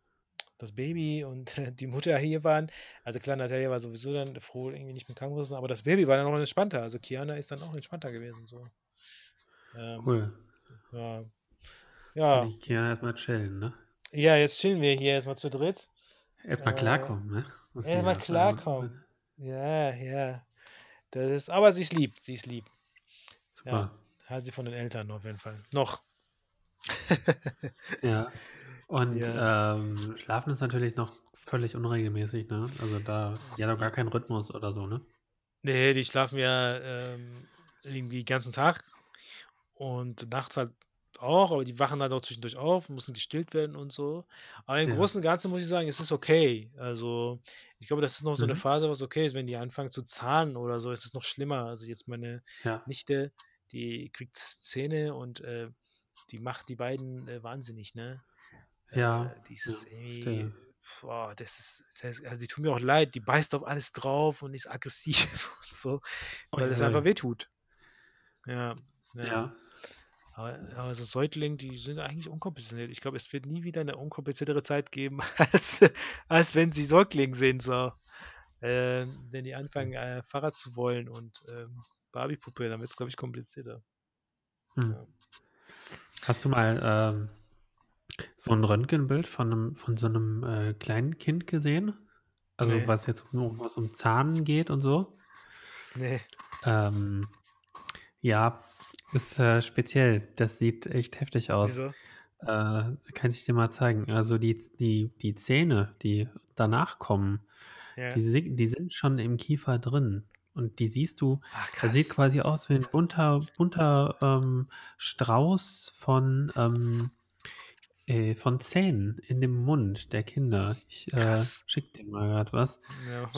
das Baby und die Mutter hier waren, also klar, Natalia war sowieso dann froh, irgendwie nicht mit Krankenhaus, aber das Baby war dann noch entspannter. Also Kiana ist dann auch entspannter gewesen. So. Ähm, cool. Ja. Ja. Ich Kiana erstmal chillen, ne? Ja, jetzt chillen wir hier erstmal zu dritt. Erstmal äh, klarkommen, ne? Erstmal klarkommen. Ja, ja. Das ist, aber sie ist lieb, sie ist lieb. Super. Ja, hat sie von den Eltern auf jeden Fall. Noch. ja. Und ja. Ähm, Schlafen ist natürlich noch völlig unregelmäßig, ne? Also da, hat doch gar keinen Rhythmus oder so, ne? Nee, die schlafen ja ähm, irgendwie den ganzen Tag und nachts halt auch, aber die wachen halt auch zwischendurch auf, müssen gestillt werden und so. Aber im ja. Großen und Ganzen muss ich sagen, es ist okay. Also, ich glaube, das ist noch so eine mhm. Phase, was okay ist, wenn die anfangen zu zahnen oder so, ist es noch schlimmer. Also jetzt meine ja. Nichte, die kriegt Zähne und äh, die macht die beiden äh, wahnsinnig, ne? Ja. Äh, die ist ja, irgendwie, boah, das ist, das, also die tut mir auch leid, die beißt auf alles drauf und ist aggressiv und so, weil das einfach wehtut. Ja. Ja. ja. Aber, aber so Säuglinge, die sind eigentlich unkompliziert. Ich glaube, es wird nie wieder eine unkompliziertere Zeit geben, als, als wenn sie Säugling sind. So. Ähm, wenn die anfangen, äh, Fahrrad zu wollen und ähm, Barbie-Puppe, dann wird es, glaube ich, komplizierter. Hm. Ja. Hast du mal ähm, so ein Röntgenbild von, einem, von so einem äh, kleinen Kind gesehen? Also nee. was jetzt um, was um Zahnen geht und so? Nee. Ähm, ja, ist äh, speziell. Das sieht echt heftig aus. Wieso? Äh, kann ich dir mal zeigen. Also die, die, die Zähne, die danach kommen, ja. die, die sind schon im Kiefer drin. Und die siehst du, Ach, das sieht quasi aus wie ein bunter, bunter ähm, Strauß von, ähm, äh, von Zähnen in dem Mund der Kinder. Ich äh, schick dir mal gerade was. Ja.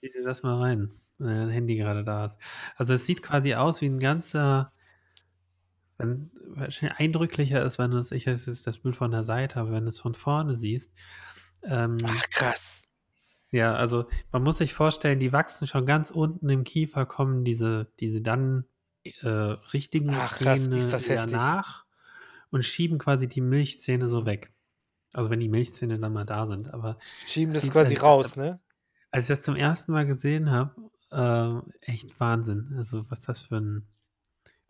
Zieh dir das mal rein, wenn dein Handy gerade da ist. Also es sieht quasi aus wie ein ganzer, wenn wahrscheinlich eindrücklicher ist, wenn es, ich weiß, ist das Bild von der Seite, aber wenn du es von vorne siehst. Ähm, Ach krass. Ja, also man muss sich vorstellen, die wachsen schon ganz unten im Kiefer, kommen diese, diese dann äh, richtigen Ach, krass, Zähne ist das heftig. nach und schieben quasi die Milchzähne so weg. Also wenn die Milchzähne dann mal da sind. Aber schieben das quasi raus, das, ne? Als ich das zum ersten Mal gesehen habe, äh, echt Wahnsinn. Also was das für ein,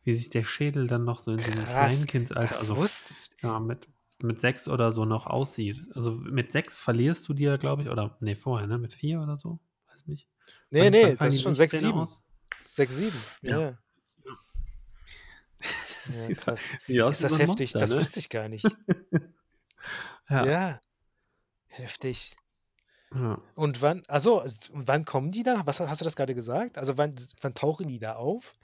wie sich der Schädel dann noch so in diesem Kleinkindalter, also ja, mit mit sechs oder so noch aussieht. Also mit sechs verlierst du dir, glaube ich, oder nee, vorher, ne? Mit vier oder so? Weiß nicht. Nee, wann, nee, das ist schon sechs, sieben. Aus? Sechs, sieben, ja. ja. Ja, krass. aus Ist das heftig? Monster, Das ne? wusste ich gar nicht. Ja. Ja, heftig. Ja. Und wann ach so, s und wann kommen die da? Was ha hast du das grade gesagt? Also, wann wann tauchen die da auf?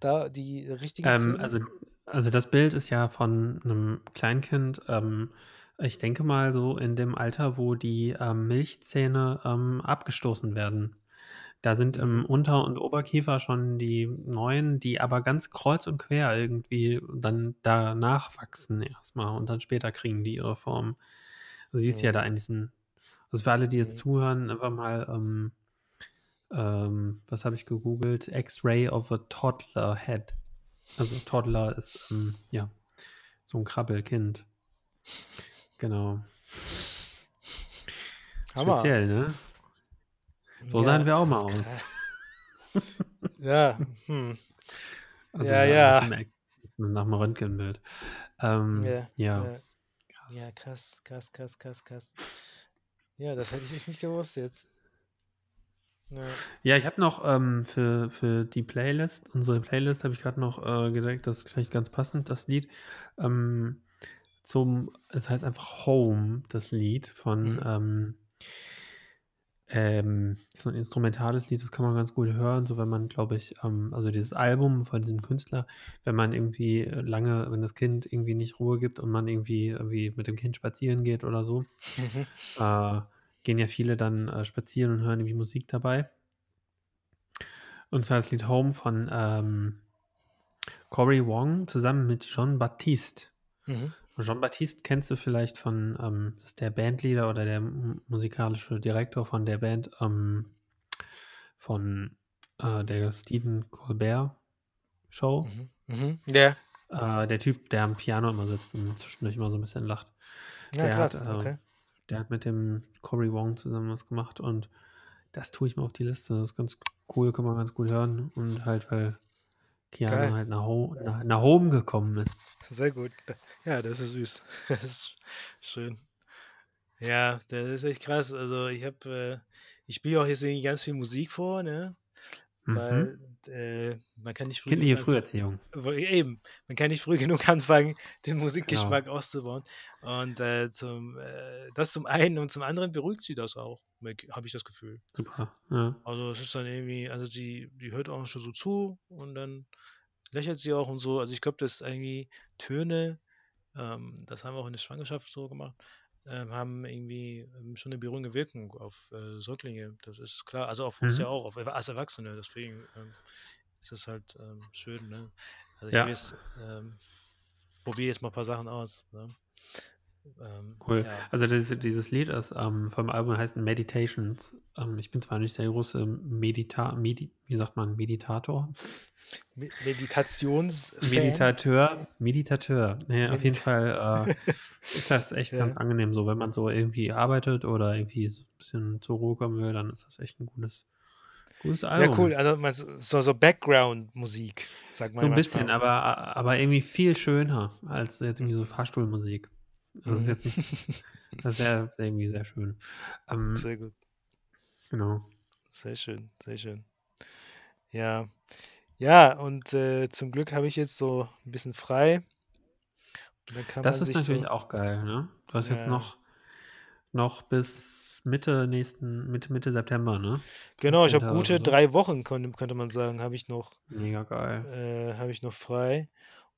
Da die richtigen Ähm, also also das Bild ist ja von 'nem Kleinkind, ähm, ich denke mal so in dem Alter, wo die, ähm, Milchzähne, ähm, abgestoßen werden. Da sind im. Unter und Oberkiefer schon die neuen, die aber ganz kreuz und quer irgendwie dann danach wachsen erst mal und dann später kriegen die ihre Form. Du siehst ja da in diesem also für alle, die jetzt Mhm. zuhören, einfach mal, ähm ähm, was habe ich gegoogelt? X-Ray of a Toddler Head. Also Toddler ist, ähm, ja, so 'n Krabbelkind. Genau. Hammer. Speziell, ne? So Ja, sahen wir auch mal aus. Ja, hm. Also Ja, nach ja. dem nach 'm Röntgenbild. Ähm, Ja, ja. ja. Krass. Ja, krass, krass, krass, krass, krass. Ja, das hätte ich echt nicht gewusst jetzt. Ja. Ja, ich habe noch, ähm, für für die Playlist unsere Playlist habe ich grad noch, äh, gedacht, das ist vielleicht ganz passend, das Lied, ähm, zum es heißt einfach „Home“, das Lied von, Mhm. Ähm so 'n instrumentales Lied, das kann man ganz gut hören, so wenn man, glaube ich, ähm also dieses Album von diesem Künstler, wenn man irgendwie, lange wenn das Kind irgendwie nicht Ruhe gibt und man irgendwie irgendwie mit dem Kind spazieren geht oder so, Mhm. äh, gehen ja viele dann, äh, spazieren und hören irgendwie Musik dabei. Und zwar das Lied „Home“ von, ähm, Cory Wong zusammen mit Jon Batiste. Mhm. Batiste kennst du vielleicht von, ähm das ist der Bandleader oder der musikalische Direktor von der Band, ähm, von, äh, der Stephen Colbert Show. Mhm, mhm, ja. Äh, der Typ, der am Piano immer sitzt und zwischendurch immer so 'n bisschen lacht. Ja, Der hat, krass, äh okay. der hat mit dem Cory Wong zusammen was gemacht und das tue ich mal auf die Liste. Das ist ganz cool, kann man ganz gut hören und halt, weil Keanu Geil. halt nach Ho nach nach Home gekommen ist. Sehr gut. Ja, das ist süß. Das ist schön. Ja, das ist echt krass. Also, ich habe, äh ich spiele auch jetzt irgendwie ganz viel Musik vor, ne? Mhm. Äh, man kann nicht früh Kindliche genug Früherziehung. eben, man kann nicht früh genug anfangen, den Genau. Musikgeschmack auszubauen. Und, äh, zum äh, das zum einen und zum anderen beruhigt sie das auch, habe ich das Gefühl. Super, ja. Also, es ist dann irgendwie also die die hört auch schon so zu und dann lächelt sie auch und so. Also, ich glaube, dass irgendwie Töne, ähm, das haben wir auch in der Schwangerschaft so gemacht, ähm, haben irgendwie, ähm, schon 'ne beruhigende Wirkung auf, äh, Säuglinge. Das ist klar. Also auf uns ja Mhm. auch, auf als Erwachsene. Deswegen, ähm, ist das halt, ähm, schön, ne? Also, ich Ja. ähm probiere jetzt mal paar Sachen aus, ne? Ähm, Cool. ja. Also diese dieses Lied ist, ähm, vom Album heißt „Meditations“. Ähm, ich bin zwar nicht der große Medita Medi wie sagt man, Meditator? Me Meditations-Fan? Meditateur Meditateur. Na ja, auf jeden Fall, äh, ist das echt ganz Ja. angenehm so, wenn man so irgendwie arbeitet oder irgendwie so 'n bisschen zur Ruhe kommen will, dann ist das echt 'n gutes gutes Ja, cool. Album. Also, so so Background-Musik, sagt man So ja 'n bisschen, manchmal. aber aber irgendwie viel schöner als jetzt irgendwie so. Fahrstuhlmusik. Das ist jetzt nicht das ist sehr irgendwie sehr schön. Ähm Sehr gut. Genau. Sehr schön, sehr schön. Ja. Ja, und, äh, zum Glück habe ich jetzt so 'n bisschen frei. Das ist natürlich so auch geil, ne? Du hast jetzt Ja. noch noch bis Mitte nächsten Mitte Mitte September, ne? Genau, ich habe 15. oder gute so? 3 Wochen, könn könnte man sagen, habe ich noch Mega geil. äh, habe ich noch frei.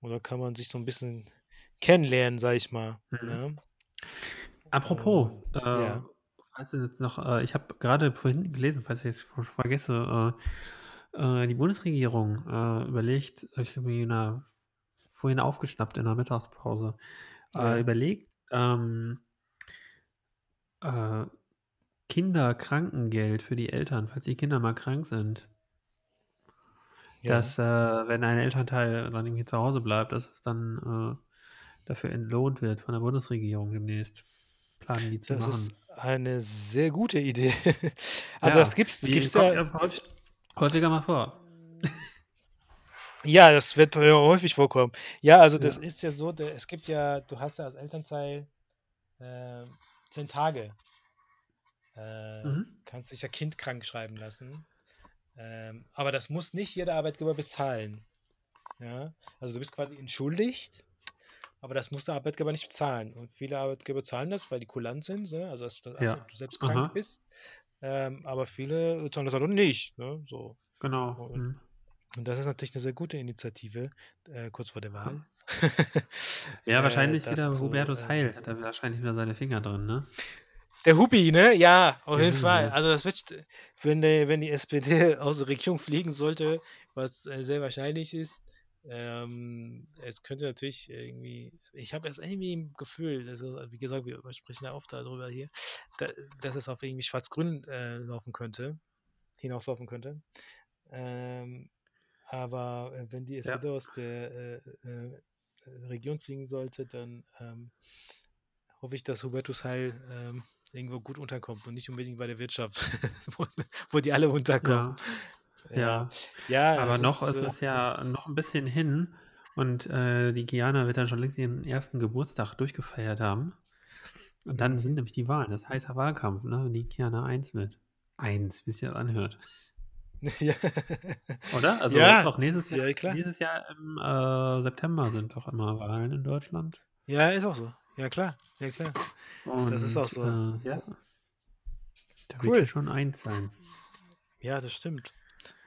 Und dann kann man sich so 'n bisschen kennenlernen, sage ich mal, Mhm. ne? Apropos, Und äh, ja. falls jetzt noch äh, ich habe grade vorhin gelesen, falls ich es vergesse, äh, äh, die Bundesregierung, äh, überlegt ich habe 'ner vorhin aufgeschnappt in der Mittagspause, äh, Ja. überlegt, ähm äh, Kinderkrankengeld für die Eltern, falls die Kinder mal krank sind. Ja. Dass, wenn ein Elternteil dann irgendwie zu Hause bleibt, dass es dann, dafür entlohnt wird von der Bundesregierung demnächst. Planen die zu Das ist machen. eine sehr gute Idee. Also, das Ja, gibt's die gibt's kommt ja ja häufig häufiger mal vor. Ja, das wird ja häufig vorkommen. Ja, also das Ja. ist ja so, es gibt ja du hast ja als Elternteil, ähm, 10 Tage äh, Mhm. kannst dich ja kindkrank schreiben lassen. Ähm, aber das muss nicht jeder Arbeitgeber bezahlen. Ja, also du bist quasi entschuldigt, aber das muss der Arbeitgeber nicht bezahlen. Und viele Arbeitgeber zahlen das, weil die kulant sind, ne? also dass, dass Ja. du selbst krank Aha. bist. Ähm, aber viele zahlen das halt auch nicht. Ne? So. Genau. Und, Mhm. und das ist natürlich eine sehr gute Initiative, äh, kurz vor der Wahl. Ja, Äh, wahrscheinlich das wieder Hubertus äh, Heil hat da wahrscheinlich wieder seine Finger drin, ne? Der Hubi, ne? Ja, auf jeden Fall. Hubi. Also das wird, wenn, die- wenn die SPD aus der Regierung fliegen sollte, was äh, sehr wahrscheinlich ist, ähm, es könnte natürlich irgendwie, ich habe jetzt irgendwie im Gefühl, dass, es- wie gesagt, wir sprechen ja oft darüber hier, da, dass es auf irgendwie schwarz-grün äh, laufen könnte, hinauslaufen könnte. Ähm, aber äh, wenn die Ja. SPD aus der äh, äh, Region fliegen sollte, dann ähm, hoffe ich, dass Hubertus Heil ähm, irgendwo gut unterkommt und nicht unbedingt bei der Wirtschaft, wo, wo die alle unterkommen. Ja, ja. ja, Aber es noch ist, ist äh, es ja noch ein bisschen hin und äh, die Guyana wird dann schon längst ihren ersten Geburtstag durchgefeiert haben. Und dann Mhm. sind nämlich die Wahlen. Das ist heißer Wahlkampf, ne? Wenn die Guyana 1 wird. 1, wie es sich das anhört. ja. Oder? Also ja, ist auch nächstes ja, Jahr, klar. nächstes Jahr im äh, September sind doch immer Wahlen in Deutschland. Ja, ist auch so. Ja, klar. Ja, klar. Und, Das ist auch so. Äh, ja. Da wird Cool. ja schon eins sein. Ja, das stimmt.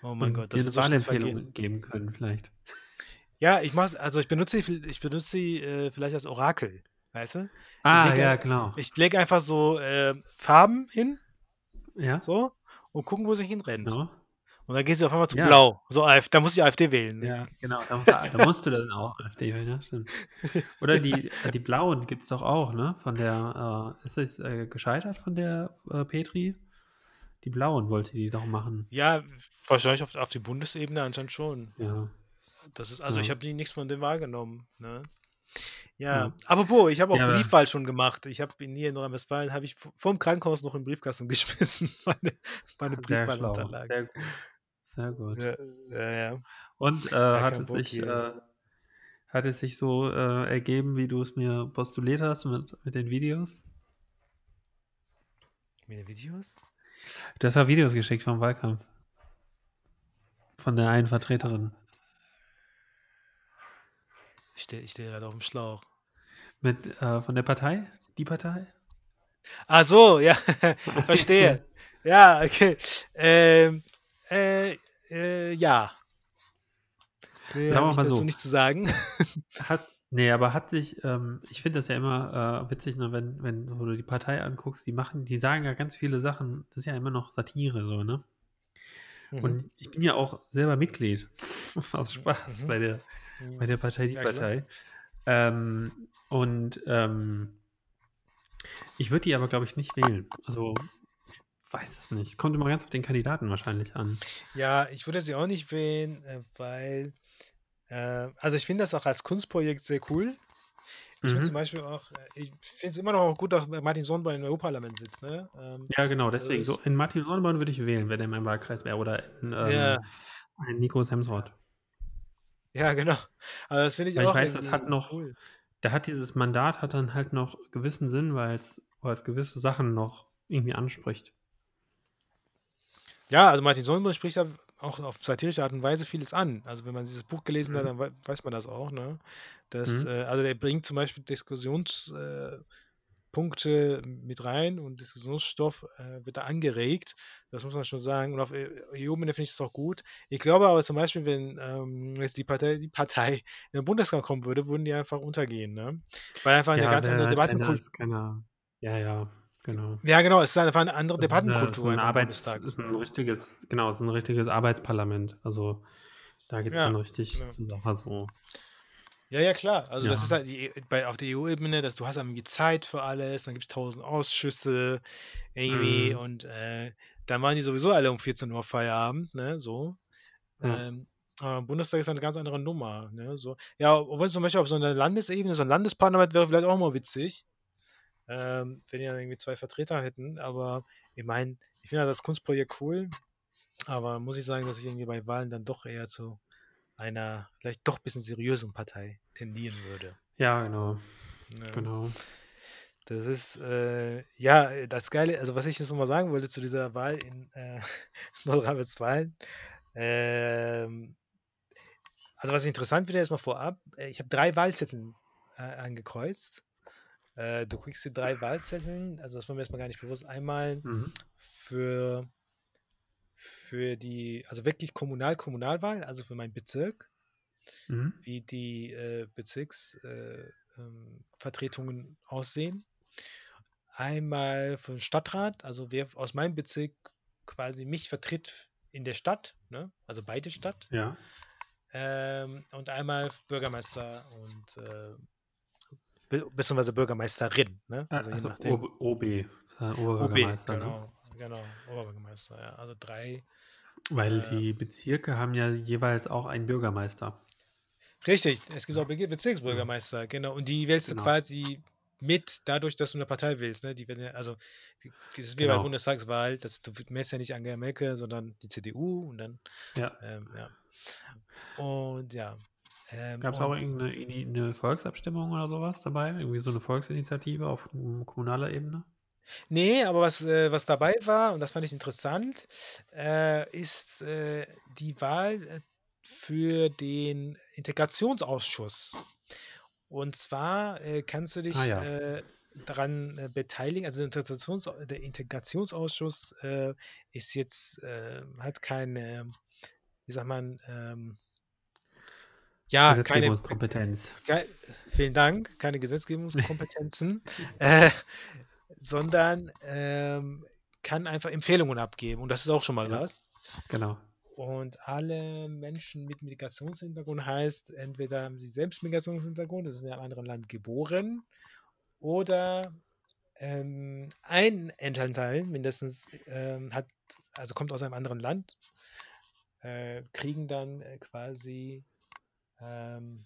Oh mein Gott, dir das wird so. Wahlempfehlung geben können, vielleicht. Ja, ich mach, also ich benutze sie, ich benutze sie äh, vielleicht als Orakel, weißt du? Ah, lege- ja, genau. Ich lege einfach so äh, Farben hin, Ja, so, und gucken, wo sie hinrennt. genau. Und dann geht sie auf einmal zu Ja. Blau. So, da muss ich AfD wählen. Ne? Ja, genau. Da musst du, da musst du dann auch AfD wählen, ja, stimmt. Oder die, äh, die Blauen gibt es doch auch, ne? Von der, äh, ist das äh, gescheitert von der äh, Petri? Die Blauen wollte die doch machen. Ja, wahrscheinlich auf, auf die Bundesebene anscheinend schon. Ja. Das ist, also Ja. ich habe nie nichts von dem wahrgenommen. Ne? Ja, Ja. apropos, ich habe auch Ja, Briefwahl schon gemacht. Ich habe in hier in Nordrhein-Westfalen, habe ich v- vorm Krankenhaus noch im Briefkasten geschmissen, meine, meine. Briefwahlunterlagen. Sehr gut. Sehr gut. Ja, ja. Und äh, hat, es sich, äh, hat es sich so äh, ergeben, wie du es mir postuliert hast mit, mit den Videos? Mit den Videos? Du hast ja Videos geschickt vom Wahlkampf. Von der einen Vertreterin. Ich stehe ich steh gerade auf dem Schlauch. Mit, äh, von der Partei? Die Partei? Ach so, ja, verstehe. Ja, okay. Ähm, äh, äh, ja. Mehr Sagen wir mal so. nicht zu sagen. Hat, nee, aber hat sich, ähm, ich finde das ja immer äh, witzig, ne, wenn, wenn du die Partei anguckst, die machen, die sagen ja ganz viele Sachen, das ist ja immer noch Satire, so, ne? Mhm. Und ich bin ja auch selber Mitglied aus Spaß Mhm. bei der, bei der Partei, die Ja. Partei. Ähm, und ähm, ich würde die aber, glaube ich, nicht wählen. Also, weiß es nicht. Kommt immer ganz auf den Kandidaten wahrscheinlich an. Ja, ich würde sie auch nicht wählen, äh, weil, äh, also ich finde das auch als Kunstprojekt sehr cool. Ich finde Mhm. zum Beispiel auch, äh, ich finde es immer noch gut, dass Martin Sohnbein im Europaparlament sitzt, ne? Ähm, Ja, genau, deswegen. das- So, in Martin Sonnenborn würde ich wählen, wenn er in meinem Wahlkreis wäre. Oder in, ähm, Ja. ein Nico Hemsworth. ja, genau. Also das finde ich Weil ich auch weiß, das hat noch- cool. Der hat dieses Mandat, hat dann halt noch gewissen Sinn, weil es, weil es gewisse Sachen noch irgendwie anspricht. Ja, also Martin Sohnbein spricht ja auch auf satirische Art und Weise vieles an. Also wenn man dieses Buch gelesen hat, Mhm. dann wei- weiß man das auch, ne? Das, Mhm. äh, also der bringt zum Beispiel Diskussionspunkte äh, mit rein und Diskussionsstoff äh, wird da angeregt. Das muss man schon sagen. Und auf EU-Ebene finde ich das auch gut. Ich glaube aber zum Beispiel, wenn ähm, jetzt die Partei, die Partei in den Bundestag kommen würde, würden die einfach untergehen, ne? Weil einfach eine ganz der andere Debattenkultur. Ja, ja, genau. Ja, genau, es ist einfach eine andere Das eine- Debattenkultur ist ein einfach im Arbeits, ist ein richtiges, genau, ist ein richtiges Arbeitsparlament. Also da geht es Ja, dann richtig genau. zur Sache so. Ja, ja, klar. Also das Ja. ist halt die, bei, auf der EU-Ebene, dass du hast irgendwie Zeit für alles, dann gibt es tausend Ausschüsse irgendwie Mhm. und äh, dann waren die sowieso alle um 14 Uhr Feierabend, ne, so. Ja. Ähm, aber Bundestag ist eine ganz andere Nummer, ne, so. Ja, obwohl zum Beispiel auf so einer Landesebene, so ein Landesparlament wäre vielleicht auch mal witzig, ähm, wenn die dann irgendwie zwei Vertreter hätten, aber ich meine, ich finde das Kunstprojekt cool, aber muss ich sagen, dass ich irgendwie bei Wahlen dann doch eher zu einer vielleicht doch ein bisschen seriösen Partei tendieren würde. Ja, genau, Ne? genau. Das ist, äh, ja, das Geile, also was ich jetzt nochmal sagen wollte zu dieser Wahl in äh, Nordrhein-Westfalen, ähm, also was interessant finde, erstmal vorab, äh, ich habe drei Wahlzettel äh, angekreuzt. Äh, du kriegst die drei Wahlzettel, also das war mir erstmal gar nicht bewusst. Einmal Mhm. für, für die, also wirklich Kommunal-Kommunalwahl, also für meinen Bezirk, Mhm. wie die äh, Bezirksvertretungen äh, ähm, aussehen. Einmal für den Stadtrat, also wer aus meinem Bezirk quasi mich vertritt in der Stadt, ne? also beide Stadt. Ja. Ähm, und einmal Bürgermeister und äh, beziehungsweise Bürgermeisterin, ne? Ah, Also Also. OB, OB, äh, OB, Oberbürgermeister, ne? genau, genau, Oberbürgermeister, ja. Also drei. Weil Äh, die Bezirke haben ja jeweils auch einen Bürgermeister. richtig, es gibt auch Bezirksbürgermeister, genau. Und die wählst du genau. quasi mit, dadurch, dass du eine Partei wählst, ne? Die werden ja, also das ist wie bei der Genau. Bundestagswahl, dass du wählst ja nicht Angela Merkel, sondern die CDU und dann, Ja. ähm, ja. Und ja. Ähm, Gab es auch irgendeine Volksabstimmung oder sowas dabei? Irgendwie so eine Volksinitiative auf mm, kommunaler Ebene? Nee, aber was, äh, was dabei war, und das fand ich interessant, äh, ist äh, die Wahl äh, für den Integrationsausschuss. Und zwar äh, kannst du dich Ah ja. äh, daran beteiligen. Also der, Integrations der Integrationsausschuss ist jetzt, hat keine, wie sagt man, ähm, ja, keine, Gesetzgebungskompetenz. Ge vielen Dank, keine Gesetzgebungskompetenzen, äh, sondern ähm, kann einfach Empfehlungen abgeben. Und das ist auch schon mal Ja, was. genau. Und alle Menschen mit Migrationshintergrund heißt, entweder haben sie selbst Migrationshintergrund, das ist in einem anderen Land geboren, oder ähm, ein Elternteil mindestens ähm, hat, also kommt aus einem anderen Land, äh, kriegen dann äh, quasi ähm,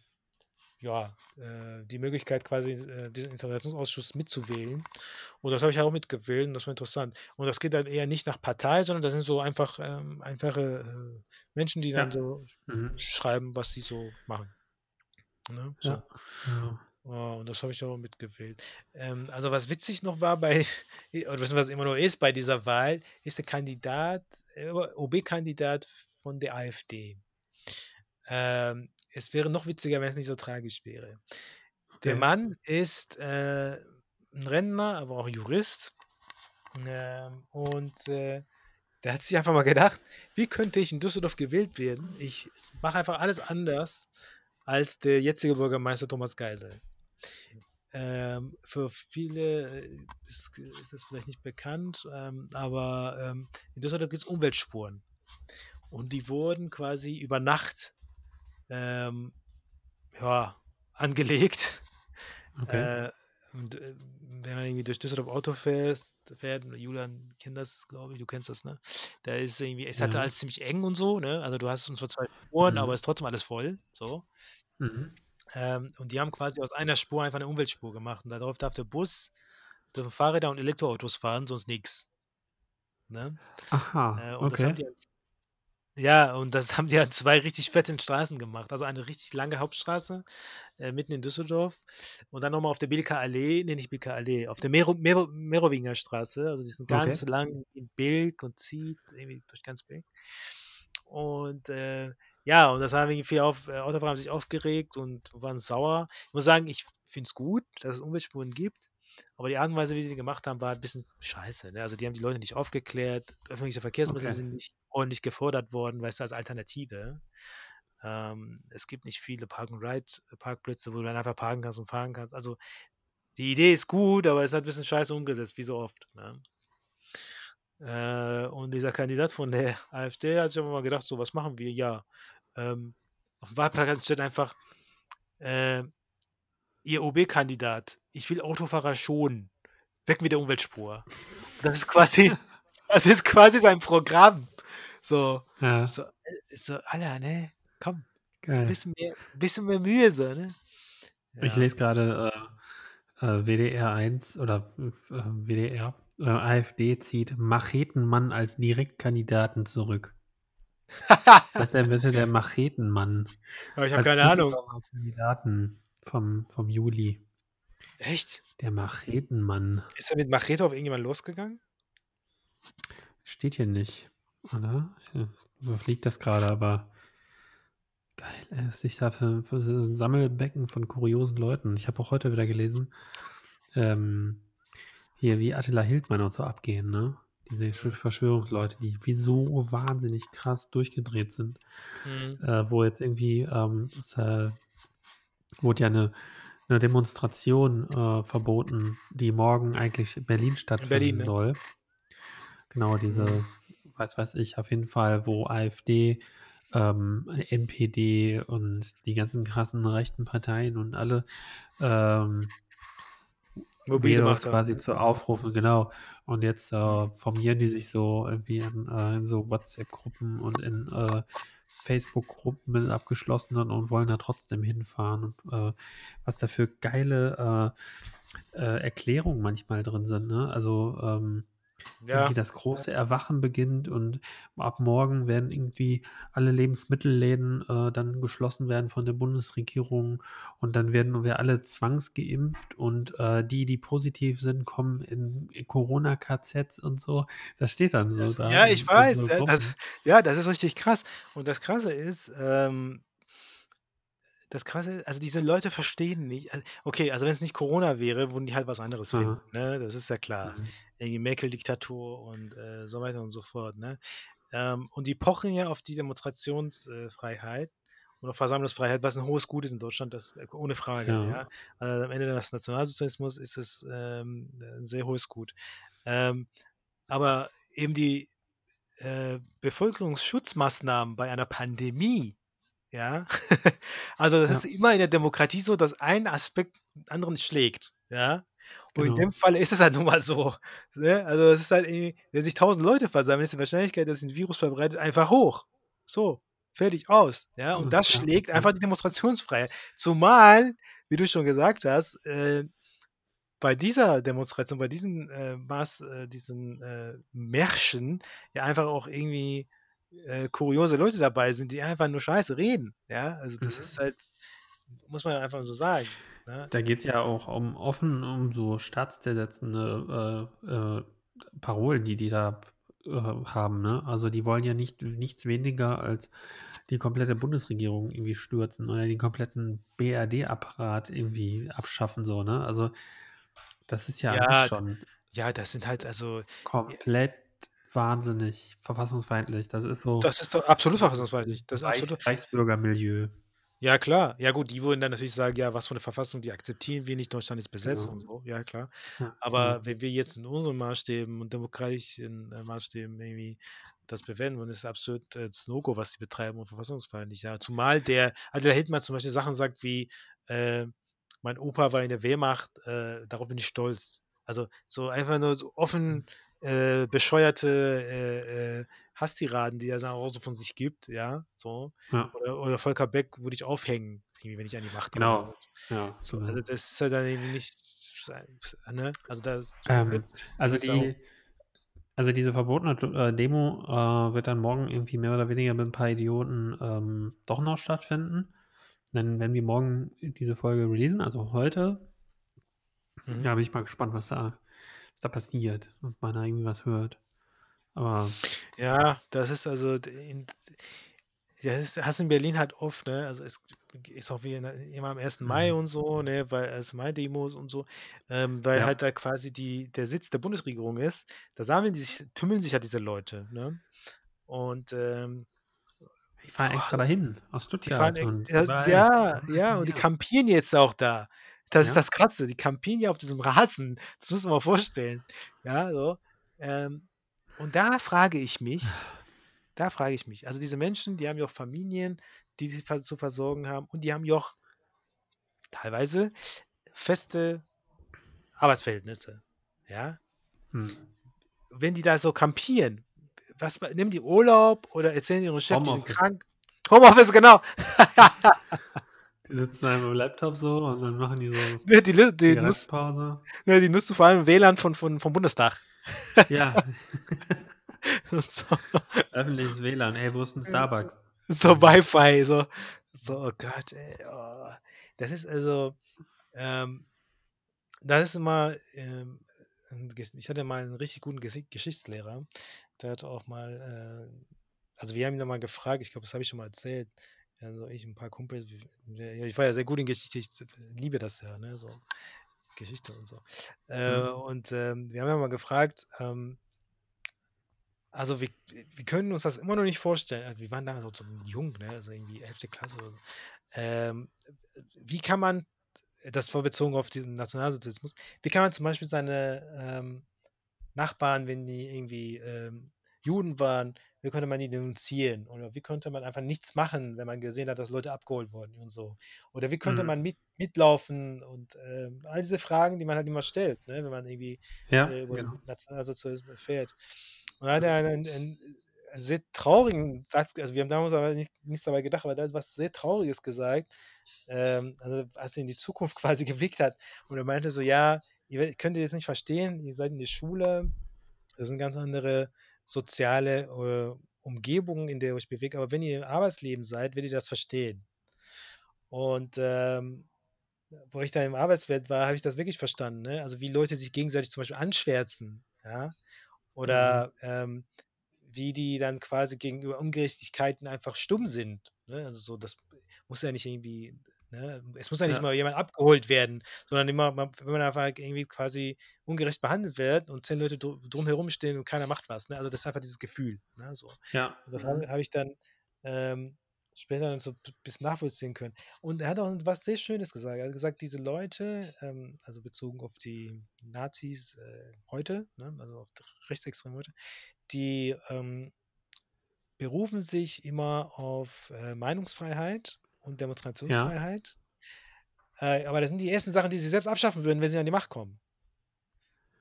ja, äh, die Möglichkeit, quasi äh, diesen Integrationsausschuss mitzuwählen. Und das habe ich auch mitgewählt und das war interessant. Und das geht dann eher nicht nach Partei, sondern das sind so einfach ähm, einfache äh, Menschen, die dann Ja. so Mhm. schreiben, was sie so machen. Ne? So. Ja. Ja. Oh, und das habe ich auch mitgewählt. Ähm, also was witzig noch war bei, oder was immer noch ist bei dieser Wahl, ist der Kandidat, äh, OB-Kandidat von der AfD. Ähm, es wäre noch witziger, wenn es nicht so tragisch wäre. Der Okay. Mann ist äh, ein Rentner, aber auch Jurist. Ähm, und äh, der hat sich einfach mal gedacht, wie könnte ich in Düsseldorf gewählt werden? Ich mache einfach alles anders als der jetzige Bürgermeister Thomas Geisel. Ähm, für viele äh, ist, ist es vielleicht nicht bekannt, ähm, aber ähm, in Düsseldorf gibt es Umweltspuren. Und die wurden quasi über Nacht ähm, ja, angelegt. Okay. Äh, und äh, wenn man irgendwie durch Düsseldorf Auto fährt, fährt Julian kennt das, glaube ich, du kennst das, ne? Da ist irgendwie, es hatte Ja. alles ziemlich eng und so, ne? Also du hast uns zwar zwei Spuren, aber Mhm. es ist trotzdem alles voll, so. Mhm. Ähm, und die haben quasi aus einer Spur einfach eine Umweltspur gemacht. Und darauf darf der Bus, dürfen Fahrräder und Elektroautos fahren, sonst nichts. Ne? Aha, Äh, und das haben okay. die an, ja, und das haben die an zwei richtig fetten Straßen gemacht. Also eine richtig lange Hauptstraße äh, mitten in Düsseldorf und dann nochmal auf der Bilker Allee, nee, nicht Bilker Allee, auf der Mero, Mero, Merowinger Straße, also die sind ganz Okay. lang in Bilk und zieht irgendwie durch ganz Bilk. Und äh, ja, und das haben irgendwie viele auf, äh, Autofahrer haben sich aufgeregt und waren sauer. Ich muss sagen, ich finde es gut, dass es Umweltspuren gibt, aber die Art und Weise, wie die die gemacht haben, war ein bisschen scheiße. Ne? Also die haben die Leute nicht aufgeklärt, öffentliche Verkehrsmittel Okay. sind nicht ordentlich gefordert worden, weißt du, als Alternative. Ähm, es gibt nicht viele Park-and-Ride-Parkplätze, wo du dann einfach parken kannst und fahren kannst. Also die Idee ist gut, aber es hat ein bisschen scheiße umgesetzt, wie so oft. Ne? Äh, und dieser Kandidat von der AfD hat sich aber mal gedacht, so, was machen wir? Ja, ähm, auf dem Wahlplakat steht einfach, äh, Ihr OB-Kandidat, ich will Autofahrer schonen. Weg mit der Umweltspur. Das ist quasi, das ist quasi sein Programm. So, Ja, so, äh, so, Alter, ne? Komm, so ein bisschen mehr, bisschen mehr Mühe, so, ne? Ich Ja. lese gerade äh, äh, WDR 1 oder äh, WDR. Äh, AfD zieht Machetenmann als Direktkandidaten zurück. Was ist denn bitte der Machetenmann? Aber ich habe keine Ahnung. Kandidaten vom, vom Juli. Echt? Der Machetenmann. Ist er mit Machete auf irgendjemand losgegangen? Steht hier nicht, oder? Ich äh, überfliege das gerade, aber Geil, ey, was sich da für, für so ein Sammelbecken von kuriosen Leuten. Ich habe auch heute wieder gelesen, ähm, hier wie Attila Hildmann und so abgehen, ne? Diese Mhm. Verschwörungsleute, die wie so wahnsinnig krass durchgedreht sind. Mhm. Äh, wo jetzt irgendwie, ähm, es, äh, wurde ja eine, eine Demonstration äh, verboten, die morgen eigentlich in Berlin In stattfinden Berlin, ne? soll. Genau, Mhm. diese, weiß weiß ich, auf jeden Fall, wo AfD, ähm, NPD und die ganzen krassen rechten Parteien und alle ähm, haben. quasi zu aufrufen, genau. Und jetzt äh, Mhm. formieren die sich so irgendwie in, äh, in so WhatsApp-Gruppen und in äh, Facebook-Gruppen mit abgeschlossenen und wollen da trotzdem hinfahren. Und äh, was da für geile äh, äh, Erklärungen manchmal drin sind, ne? Also ähm, Ja, das große Erwachen beginnt und ab morgen werden irgendwie alle Lebensmittelläden äh, dann geschlossen werden von der Bundesregierung und dann werden wir alle zwangsgeimpft und äh, die, die positiv sind, kommen in, in Corona-KZs und so. Das steht dann so da ja, ich in, in weiß. so ja, Das, ja, das ist richtig krass. Und das Krasse ist, ähm, das Krasse, also diese Leute verstehen nicht. Also, okay, also wenn es nicht Corona wäre, würden die halt was anderes finden. Ne? Das ist ja klar. Mhm. Irgendwie Merkel-Diktatur und äh, so weiter und so fort. Ne? Ähm, und die pochen ja auf die Demonstrationsfreiheit und auf Versammlungsfreiheit, was ein hohes Gut ist in Deutschland, das äh, ohne Frage. Ja. Ja. Also am Ende des Nationalsozialismus ist es ähm, ein sehr hohes Gut. Ähm, aber eben die äh, Bevölkerungsschutzmaßnahmen bei einer Pandemie, ja, also das Ja. ist immer in der Demokratie so, dass ein Aspekt den anderen schlägt, ja. Und in Genau. dem Fall ist es halt nun mal so. Ne? Also es ist halt irgendwie, wenn sich tausend Leute versammeln, ist die Wahrscheinlichkeit, dass sich ein Virus verbreitet, einfach hoch. So, fertig aus. Ja, und das schlägt einfach die Demonstrationsfreiheit. Zumal, wie du schon gesagt hast, äh, bei dieser Demonstration, bei diesen äh, Maß, äh, diesen äh, Märschen ja einfach auch irgendwie äh, kuriose Leute dabei sind, die einfach nur Scheiße reden. Ja, also das Mhm. ist halt, muss man einfach so sagen. Ne? Da geht es ja auch um offen um so staatszersetzende äh, äh, Parolen, die die da äh, haben. Ne? Also die wollen ja nicht nichts weniger als die komplette Bundesregierung irgendwie stürzen oder den kompletten BRD-Apparat irgendwie abschaffen. So, ne? Also das ist ja, an sich Ja, schon ja, das sind halt also, komplett wahnsinnig verfassungsfeindlich. Das ist so das ist doch absolut verfassungsfeindlich. Das ist Reich, absolut. Reichsbürgermilieu. Ja, klar. Ja, gut, die würden dann natürlich sagen, ja, was für eine Verfassung, die akzeptieren wir nicht, Deutschland ist besetzt Genau. und so. Ja, klar. Aber genau. wenn wir jetzt in unseren Maßstäben und demokratischen äh, Maßstäben irgendwie das bewerten wollen, ist es absolut äh, das No-Go, was sie betreiben und verfassungsfeindlich. Ja, zumal der, also der Hildmann zum Beispiel Sachen sagt wie, äh, mein Opa war in der Wehrmacht, äh, darauf bin ich stolz. Also so einfach nur so offen äh, bescheuerte äh, äh, Hasstiraden, die er dann auch so von sich gibt, ja, so. Ja, Oder, oder Volker Beck würde ich aufhängen, wenn ich an die Macht komme. genau. Ja, So, genau. also das ist halt dann irgendwie nicht, ne? Also da Ähm, also auch, die, also diese verbotene äh, Demo äh, wird dann morgen irgendwie mehr oder weniger mit ein paar Idioten ähm, doch noch stattfinden. Dann werden wir morgen diese Folge releasen, also heute. mhm. Ja, bin ich mal gespannt, was da, da passiert, ob man da irgendwie was hört. Aber ja, das ist also, in, das hast du in Berlin halt oft, ne? Also es ist auch wie in, immer am 1. Mai Mhm. und so, ne? Weil 1. Mai-Demos und so, ähm, weil Ja. halt da quasi die, der Sitz der Bundesregierung ist, da sammeln die sich, tümmeln sich halt diese Leute, ne? Und ähm, ich fahre boah, extra dahin aus die fahren, Stuttgart und ja, ja, ja, und die kampieren jetzt auch da. Das ist Ja. das Krasse, die ja auf diesem Rasen. Das muss man mal vorstellen. Ja, so. Ähm, und da frage ich mich, da frage ich mich, also diese Menschen, die haben ja auch Familien, die sie zu versorgen haben und die haben ja auch teilweise feste Arbeitsverhältnisse. Ja, Hm. wenn die da so kampieren, was nehmen die Urlaub oder erzählen die ihrem Chef, die sind krank? Homeoffice, genau. Die sitzen da im Laptop so und dann machen die so Ne, die, li- die, nutzt, ne, die nutzt du vor allem WLAN von, von, vom Bundestag. Ja, so, öffentliches WLAN. Ey, wo ist ein Starbucks? so. Wi-Fi, so, so, oh Gott, ey, oh. Das ist also, ähm, das ist immer, ähm, ich hatte mal einen richtig guten Ges Geschichtslehrer, der hat auch mal, äh, also wir haben ihn dann mal gefragt, ich glaube, das habe ich schon mal erzählt, Also ich ein paar Kumpels, ich war ja sehr gut in Geschichte, ich liebe das ja, ne, so Geschichte und so. Äh, mhm. Und ähm, wir haben ja mal gefragt, ähm, also wir, wir können uns das immer noch nicht vorstellen. Also wir waren damals so jung, ne? also irgendwie 11. Klasse. Oder so. Ähm, wie kann man, das war bezogen auf den Nationalsozialismus, wie kann man zum Beispiel seine ähm, Nachbarn, wenn die irgendwie ähm, Juden waren, wie konnte man die denunzieren? Oder wie konnte man einfach nichts machen, wenn man gesehen hat, dass Leute abgeholt wurden und so? Oder wie konnte mhm. man mit, mitlaufen und äh, all diese Fragen, die man halt immer stellt, ne? wenn man irgendwie ja, äh, über genau. Nationalsozialismus erfährt. Und dann hat er einen, einen, sehr traurigen Satz, also wir haben damals aber nicht, nichts dabei gedacht, aber da ist was sehr Trauriges gesagt, ähm, also als er in die Zukunft quasi geblickt hat. Und er meinte so, ja, ihr könnt ihr jetzt nicht verstehen, ihr seid in der Schule, das sind ganz andere soziale äh, Umgebungen, in der ihr euch bewegt, aber wenn ihr im Arbeitsleben seid, werdet ihr das verstehen. Und ähm, wo ich da im Arbeitswelt war, habe ich das wirklich verstanden. Ne? Also wie Leute sich gegenseitig zum Beispiel anschwärzen, ja, oder mhm. ähm, wie die dann quasi gegenüber Ungerechtigkeiten einfach stumm sind. Ne? Also so, das muss ja nicht irgendwie, ne? es muss ja nicht ja. mal jemand abgeholt werden, sondern immer, wenn man einfach irgendwie quasi ungerecht behandelt wird und zehn Leute dr drumherum stehen und keiner macht was. Ne? Also das ist einfach dieses Gefühl. Ne? So. Ja. Und das mhm. habe hab ich dann ähm, später dann so ein bisschen nachvollziehen können. Und er hat auch was sehr Schönes gesagt. Er hat gesagt, diese Leute, ähm, also bezogen auf die Nazis äh, heute, ne, also auf Rechtsextreme heute, die ähm, berufen sich immer auf äh, Meinungsfreiheit und Demonstrationsfreiheit. Ja. Äh, aber das sind die ersten Sachen, die sie selbst abschaffen würden, wenn sie an die Macht kommen.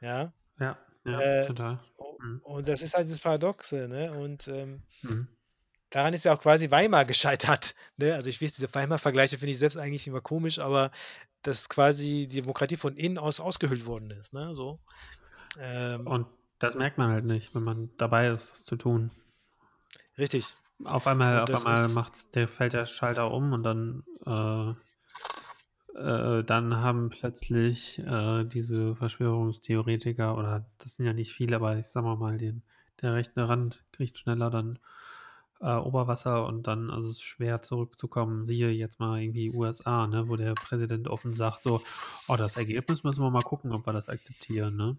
Ja. Ja, ja äh, total. Mhm. Und das ist halt das Paradoxe, ne? Und ähm, mhm daran ist ja auch quasi Weimar gescheitert. Ne? Also ich weiß, diese Weimar-Vergleiche finde ich selbst eigentlich immer komisch, aber dass quasi die Demokratie von innen aus ausgehöhlt worden ist. Ne? So. Ähm, und das merkt man halt nicht, wenn man dabei ist, das zu tun. Richtig. Auf einmal, auf einmal macht der, fällt der Schalter um und dann, äh, äh, dann haben plötzlich äh, diese Verschwörungstheoretiker, oder das sind ja nicht viele, aber ich sag mal mal, den, der rechte Rand kriegt schneller dann äh, Oberwasser und dann, also es ist schwer zurückzukommen. Siehe jetzt mal irgendwie USA, ne, wo der Präsident offen sagt, so, oh, das Ergebnis müssen wir mal gucken, ob wir das akzeptieren, ne?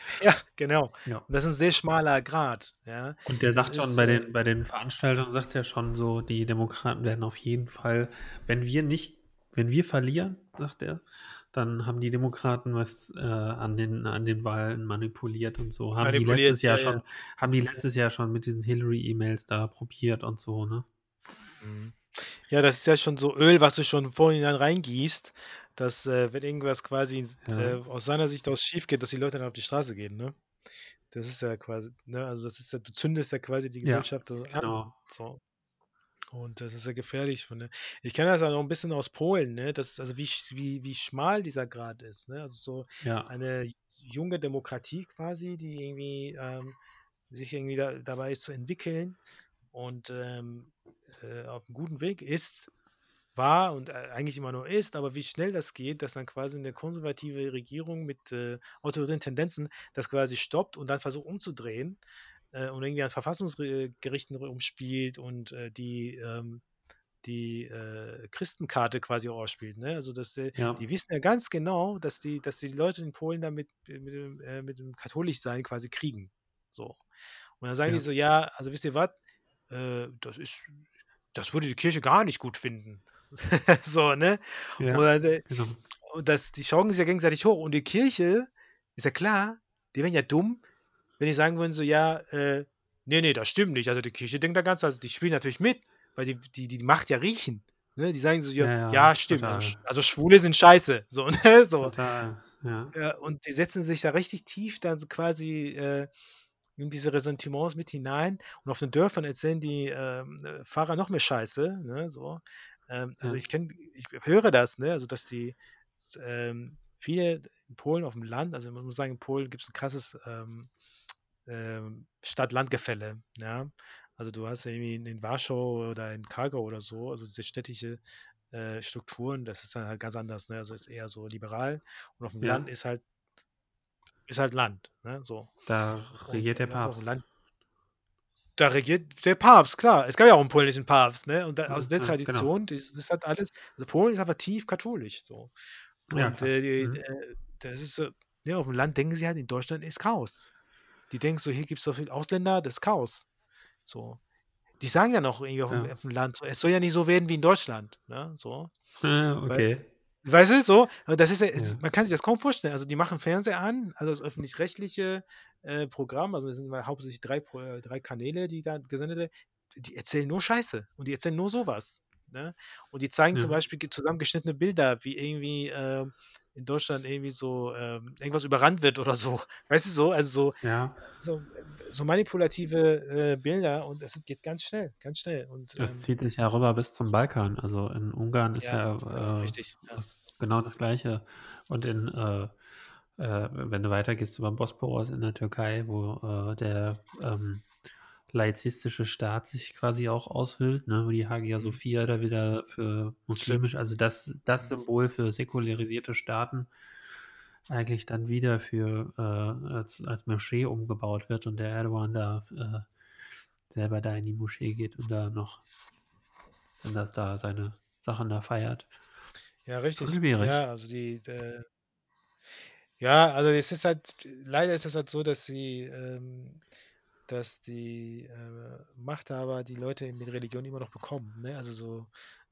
Ja, genau. Ja. das ist ein sehr schmaler Grad. Ja. Und der sagt schon, ist, bei, den, äh bei den Veranstaltungen sagt er schon so, die Demokraten werden auf jeden Fall, wenn wir nicht, wenn wir verlieren, sagt er, dann haben die Demokraten was äh, an, den, an den Wahlen manipuliert und so. Haben die letztes Jahr ja, schon, ja. haben die letztes Jahr schon mit diesen Hillary-E-Mails da probiert und so, ne? Mhm. Ja, das ist ja schon so Öl, was du schon vorhin dann reingießt, dass äh, wenn irgendwas quasi ja. äh, aus seiner Sicht aus schief geht, dass die Leute dann auf die Straße gehen, ne? Das ist ja quasi, ne, also das ist ja, du zündest ja quasi die Gesellschaft ja, genau. an. So. Und das ist ja gefährlich. Von, ne? Ich kenne das ja noch ein bisschen aus Polen, ne? Das, also wie, wie, wie schmal dieser Grad ist. Ne? Also so ja. eine junge Demokratie quasi, die irgendwie ähm, sich irgendwie da, dabei ist zu entwickeln und ähm, äh, auf einem guten Weg ist, war und äh, eigentlich immer noch ist, aber wie schnell das geht, dass dann quasi eine konservative Regierung mit äh, autoritären Tendenzen das quasi stoppt und dann versucht umzudrehen äh, und irgendwie an Verfassungsgerichten umspielt und äh, die, ähm, die äh, Christenkarte quasi auch ausspielt. Ne? Also dass die, ja. die wissen ja ganz genau, dass die, dass die Leute in Polen damit mit, mit, äh, mit dem Katholischsein quasi kriegen. So. Und dann sagen ja. die so, ja, also wisst ihr was, äh, das ist, das würde die Kirche gar nicht gut finden. so, ne? Ja, und, äh, genau. und das, die schauen sich ja gegenseitig hoch. Und die Kirche, ist ja klar, die werden ja dumm, wenn die sagen würden, so, ja, äh, nee, nee, das stimmt nicht. Also die Kirche denkt da ganz, also die spielen natürlich mit, weil die, die, die Macht ja riechen. Ne? Die sagen so, ja, ja, ja, stimmt. Also, also, Schwule sind scheiße. So, ne? so. Total, ja. ja. Und die setzen sich da richtig tief dann quasi äh, in diese Ressentiments mit hinein. Und auf den Dörfern erzählen die ähm, Fahrer noch mehr Scheiße. Ne? So. Ähm, also ich kenne, ich höre das, ne? Also dass die ähm, viele in Polen auf dem Land, also man muss sagen, in Polen gibt es ein krasses ähm, ähm, Stadt-Land-Gefälle. Ja? Also du hast ja irgendwie in, Warschau oder in Kargau oder so, also diese städtische äh, Strukturen, das ist dann halt ganz anders. Ne? Also ist eher so liberal und auf dem ja. Land ist halt ist halt Land. Ne? So. Da regiert der Papst. Land, da regiert der Papst, klar. Es gab ja auch einen polnischen Papst, ne? Und da, Ja, aus der ja, genau. Tradition, das, das hat alles. Also Polen ist einfach tief katholisch so. Ja, Und klar. äh, Mhm. äh, das ist so, ja, auf dem Land denken sie halt, in Deutschland ist Chaos. Die denken so, hier gibt es so viele Ausländer, das ist Chaos. So. Die sagen ja noch irgendwie auf, dem, Ja. auf dem Land, so, es soll ja nicht so werden wie in Deutschland. Ne? So. Ja, okay. Weißt du, so, das ist ja, es, man kann sich das kaum vorstellen. Also die machen Fernseher an, also das öffentlich-rechtliche äh, Programm, also das sind mal hauptsächlich drei, äh, drei Kanäle, die da gesendet werden, die erzählen nur Scheiße und die erzählen nur sowas. Ne? Und die zeigen zum Ja. Beispiel ge- zusammengeschnittene Bilder, wie irgendwie ähm, in Deutschland irgendwie so ähm, irgendwas überrannt wird oder so. Weißt du so? Also so, Ja, so, so manipulative äh, Bilder und es geht ganz schnell, ganz schnell. Und das ähm, zieht sich ja rüber bis zum Balkan. Also in Ungarn ist ja, ja, äh, richtig. Ja. genau das Gleiche. Und in, äh, äh, wenn du weitergehst über den Bosporus in der Türkei, wo äh, der ähm, laizistische Staat sich quasi auch aushüllt, ne, wo die Hagia Mhm. Sophia da wieder für muslimisch, also das, das Symbol für säkularisierte Staaten eigentlich dann wieder für äh, als, als Moschee umgebaut wird und der Erdogan da äh, selber da in die Moschee geht und da noch dann das da seine Sachen da feiert. Ja, richtig. schwierig. Ja, also die, äh, ja, also es ist halt, leider ist es halt so, dass sie, ähm, dass die äh, Machthaber die Leute mit Religion immer noch bekommen, ne? Also so,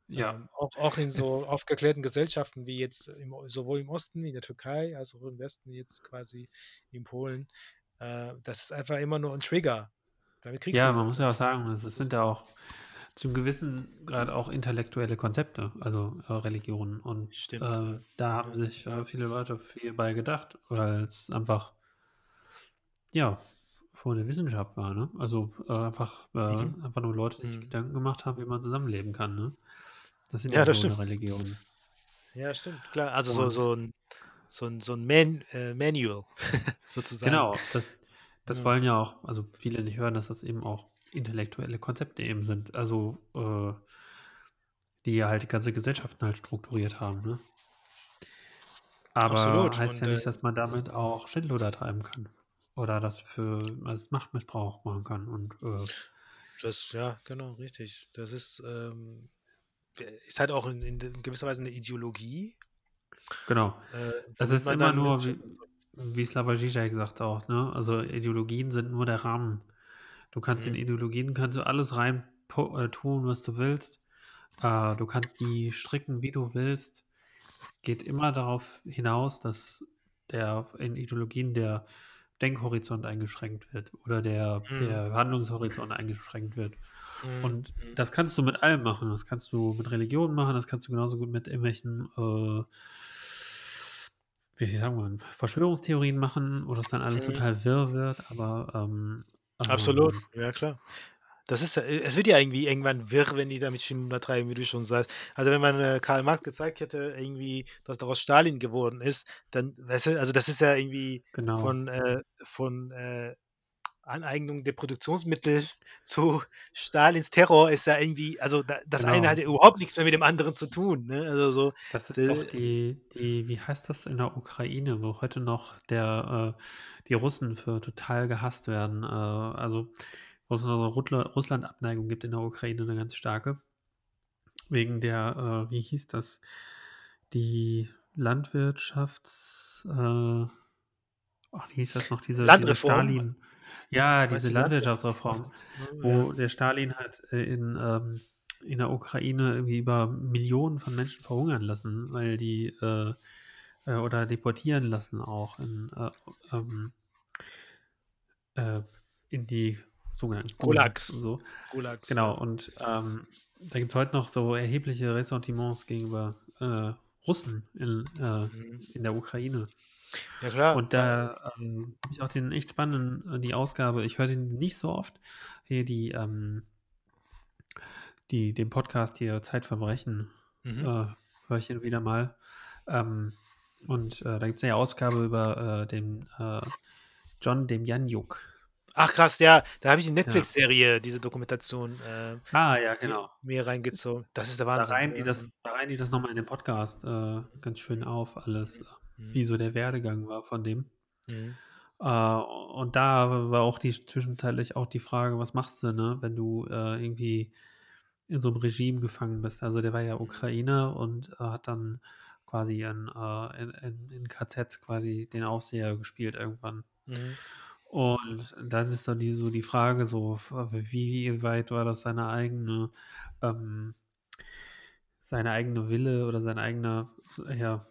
Ja. ähm, auch, auch in so aufgeklärten Gesellschaften wie jetzt im, sowohl im Osten wie in der Türkei, als auch im Westen jetzt quasi in Polen, äh, das ist einfach immer nur ein Trigger. Damit kriegst Ja, man muss ja auch sagen, es Das sind ja auch zum gewissen Grad auch intellektuelle Konzepte, also äh, Religionen. Und Stimmt, äh, da haben sich äh, viele Leute viel bei gedacht, weil es einfach, ja, vor der Wissenschaft war, ne? Also äh, einfach, äh, Mhm. einfach nur Leute, die sich Mhm. Gedanken gemacht haben, wie man zusammenleben kann, ne? Das sind Ja, ja das so eine stimmt. Religion. Ja, stimmt, klar. Also so, Und so ein, so ein, so ein Man, äh, Manual sozusagen. genau, das, das Ja. wollen ja auch, also viele nicht hören, dass das eben auch intellektuelle Konzepte eben sind. Also äh, die ja halt die ganze Gesellschaften halt strukturiert haben, ne? Aber Absolut. heißt Und ja äh, nicht, dass man damit auch Schindluder treiben kann. Oder das für als Machtmissbrauch machen kann. Und äh, das, ja, genau, richtig. Das ist, ähm, ist halt auch in, in gewisser Weise eine Ideologie. genau. Äh, womit ist immer nur, wie, wie Slavoj Žižek sagt auch, ne? Also Ideologien sind nur der Rahmen. Du kannst in Mhm. Ideologien kannst du alles rein äh, tun, was du willst. Äh, du kannst die stricken, wie du willst. Es geht immer darauf hinaus, dass der in Ideologien der Denkhorizont eingeschränkt wird oder der, Mhm. der Handlungshorizont eingeschränkt wird. Mhm. Und Mhm. das kannst du mit allem machen. Das kannst du mit Religion machen, das kannst du genauso gut mit irgendwelchen, äh, wie sagen wir, Verschwörungstheorien machen, wo das dann alles Mhm. total wirr wird, aber ähm, Absolut, ähm, ja klar. Das ist ja, es wird ja irgendwie irgendwann wirr, wenn die damit Schindler treiben, wie du schon sagst. Also wenn man äh, Karl Marx gezeigt hätte, irgendwie, dass daraus Stalin geworden ist, dann, weißt du, also das ist ja irgendwie genau. von, äh, von äh, Aneignung der Produktionsmittel zu Stalins Terror ist ja irgendwie, also da, das eine Genau. hat ja überhaupt nichts mehr mit dem anderen zu tun. Ne? Also so, Das ist Äh, doch die, die, wie heißt das in der Ukraine, wo heute noch der, äh, die Russen für total gehasst werden. Äh, also, Russla- Russland-Abneigung gibt in der Ukraine, eine ganz starke. Wegen der, äh, wie hieß das? Die Landwirtschafts, äh, ach, wie hieß das noch? Diese, diese Landreform. Stalin, ja, diese die Landwirtschaft? Landwirtschaftsreform, Ja. wo der Stalin hat äh, in, ähm, in der Ukraine irgendwie über Millionen von Menschen verhungern lassen, weil die äh, äh, oder deportieren lassen auch in, äh, ähm, äh, in die sogenannten Gulags. So. Gulags. Genau, und ähm, da gibt es heute noch so erhebliche Ressentiments gegenüber äh, Russen in, äh, Mhm. in der Ukraine. Ja klar. Und da ähm, habe ich auch den echt spannenden, äh, die Ausgabe, ich höre den nicht so oft, hier die, ähm, die, den Podcast hier Zeitverbrechen, Mhm. äh, höre ich hin wieder mal. Ähm, und äh, da gibt es eine Ausgabe über äh, den äh, John Demjanjuk. Ach krass, ja, da habe ich die Netflix-Serie, diese Dokumentation, äh, Ah, ja, genau. mir reingezogen. Das ist der Da Wahnsinn. reihen die ja. das, da reihen die das nochmal in den Podcast äh, ganz schön auf, alles, äh, Mhm. wie so der Werdegang war von dem. Mhm. Äh, und da war auch die zwischenzeitlich auch die Frage, was machst du, ne, wenn du äh, irgendwie in so einem Regime gefangen bist. Also der war ja Ukrainer und äh, hat dann quasi in, in, in, in KZs quasi den Aufseher gespielt irgendwann. Mhm. Und dann ist dann die, so die Frage, so, wie weit war das seine eigene, ähm, seine eigene Wille oder seine eigene, ja,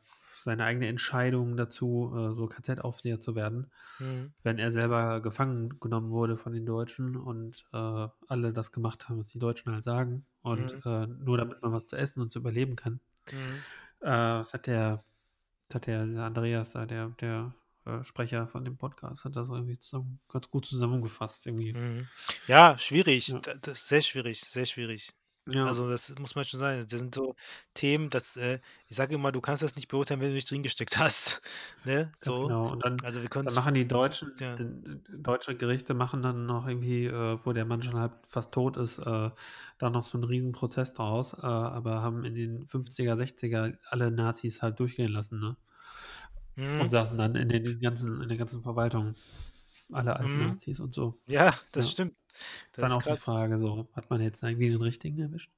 seine eigene Entscheidung dazu, äh, so KZ-Aufseher zu werden, Mhm. wenn er selber gefangen genommen wurde von den Deutschen und äh, alle das gemacht haben, was die Deutschen halt sagen. Und Mhm. äh, nur damit man was zu essen und zu überleben kann. Mhm. Äh, das hat der, das hat der Andreas da, der, der äh, Sprecher von dem Podcast, hat das irgendwie zusammen, ganz gut zusammengefasst. Irgendwie. Mhm. Ja, schwierig. Ja. Da- Das sehr schwierig, sehr schwierig. Ja, Also das muss man schon sagen. Das sind so Themen, dass äh, ich sage immer, du kannst das nicht beurteilen, wenn du nicht drin gesteckt hast. Ne? So. genau. Und dann, Also wir können dann machen die Deutschen, Ja. deutsche Gerichte machen dann noch irgendwie, äh, wo der Mann schon halb fast tot ist, äh, da noch so einen riesen Prozess draus, äh, aber haben in den 50er, 60er alle Nazis halt durchgehen lassen, ne? Und Mhm. saßen dann in den ganzen, in der ganzen Verwaltung. Alle alten Mhm. Nazis und so. Ja, das Ja. stimmt. Das dann ist auch die krass. Frage, so, hat man jetzt irgendwie den richtigen erwischt?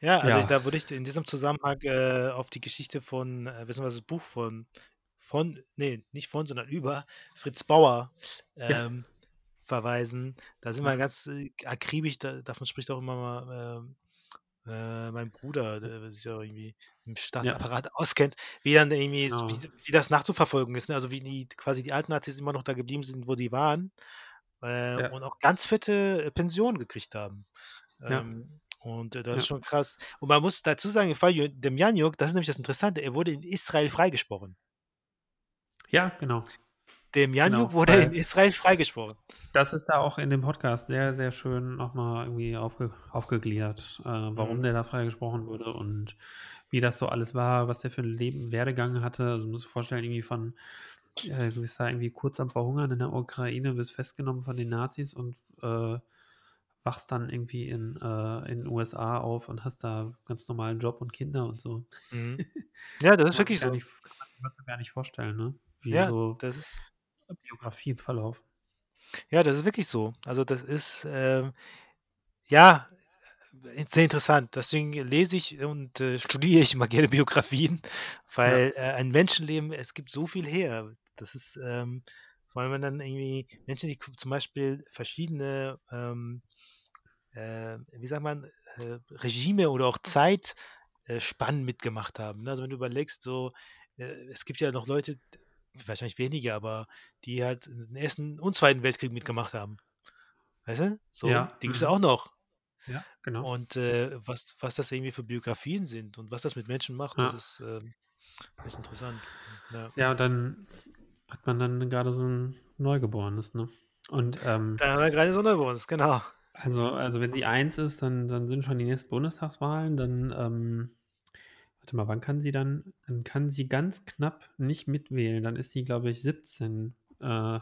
Ja, also ich, Ja, da würde ich in diesem Zusammenhang äh, auf die Geschichte von, äh, beziehungsweise das Buch von, von, nee, nicht von, sondern über Fritz Bauer ja, ähm, verweisen. Da sind wir ja, ganz äh, akribisch, da, davon spricht auch immer mal ähm, äh, mein Bruder, der sich ja irgendwie im ja, Staatsapparat auskennt, wie dann irgendwie, genau. wie, wie das nachzuverfolgen ist. Ne? Also wie die quasi die alten Nazis immer noch da geblieben sind, wo die waren äh, Ja, und auch ganz fette äh, Pensionen gekriegt haben. ja, Ähm, und äh, das ist ja. schon krass. Und man muss dazu sagen, im Fall Ju- dem Janjuk, das ist nämlich das Interessante, er wurde in Israel freigesprochen. Ja, genau. Dem Janjuk Genau. wurde in Israel freigesprochen. das ist da auch in dem Podcast sehr, sehr schön nochmal irgendwie aufge, aufgegliedert, äh, warum Mhm. der da freigesprochen wurde und wie das so alles war, was der für ein Leben, Werdegang hatte. Also, du musst dir vorstellen, irgendwie von, äh, du bist da irgendwie kurz am Verhungern in der Ukraine, wirst festgenommen von den Nazis und äh, wachst dann irgendwie in, äh, in den USA auf und hast da ganz normalen Job und Kinder und so. Mhm. Ja, das ist wirklich so. nicht, kann man sich gar nicht vorstellen, ne? Wie Ja, so das ist, Biografien verlaufen. ja, das ist wirklich so. Also das ist, ähm, ja, sehr interessant. Deswegen lese ich und äh, studiere ich immer gerne Biografien, Ja, weil äh, ein Menschenleben, es gibt so viel her. Das ist, ähm, vor allem wenn dann irgendwie Menschen, die zum Beispiel verschiedene, ähm, äh, wie sagt man, äh, Regime oder auch Zeit äh, mitgemacht haben. ne? Also wenn du überlegst, so, äh, es gibt ja noch Leute, wahrscheinlich wenige, aber die halt den Ersten und Zweiten Weltkrieg mitgemacht haben. Weißt du? So, ja, die gibt es ja mhm. auch noch. ja, genau. Und äh, was, was das irgendwie für Biografien sind und was das mit Menschen macht, das Ja. ist, ähm, ist interessant. Ja. Ja, und dann hat man dann gerade so ein Neugeborenes, ne? Und ähm, Da haben wir gerade so bei uns, genau. also, also wenn sie eins ist, dann, dann sind schon die nächsten Bundestagswahlen, dann, ähm, warte mal, wann kann sie dann, dann kann sie ganz knapp nicht mitwählen, dann ist sie, glaube ich, 17, äh,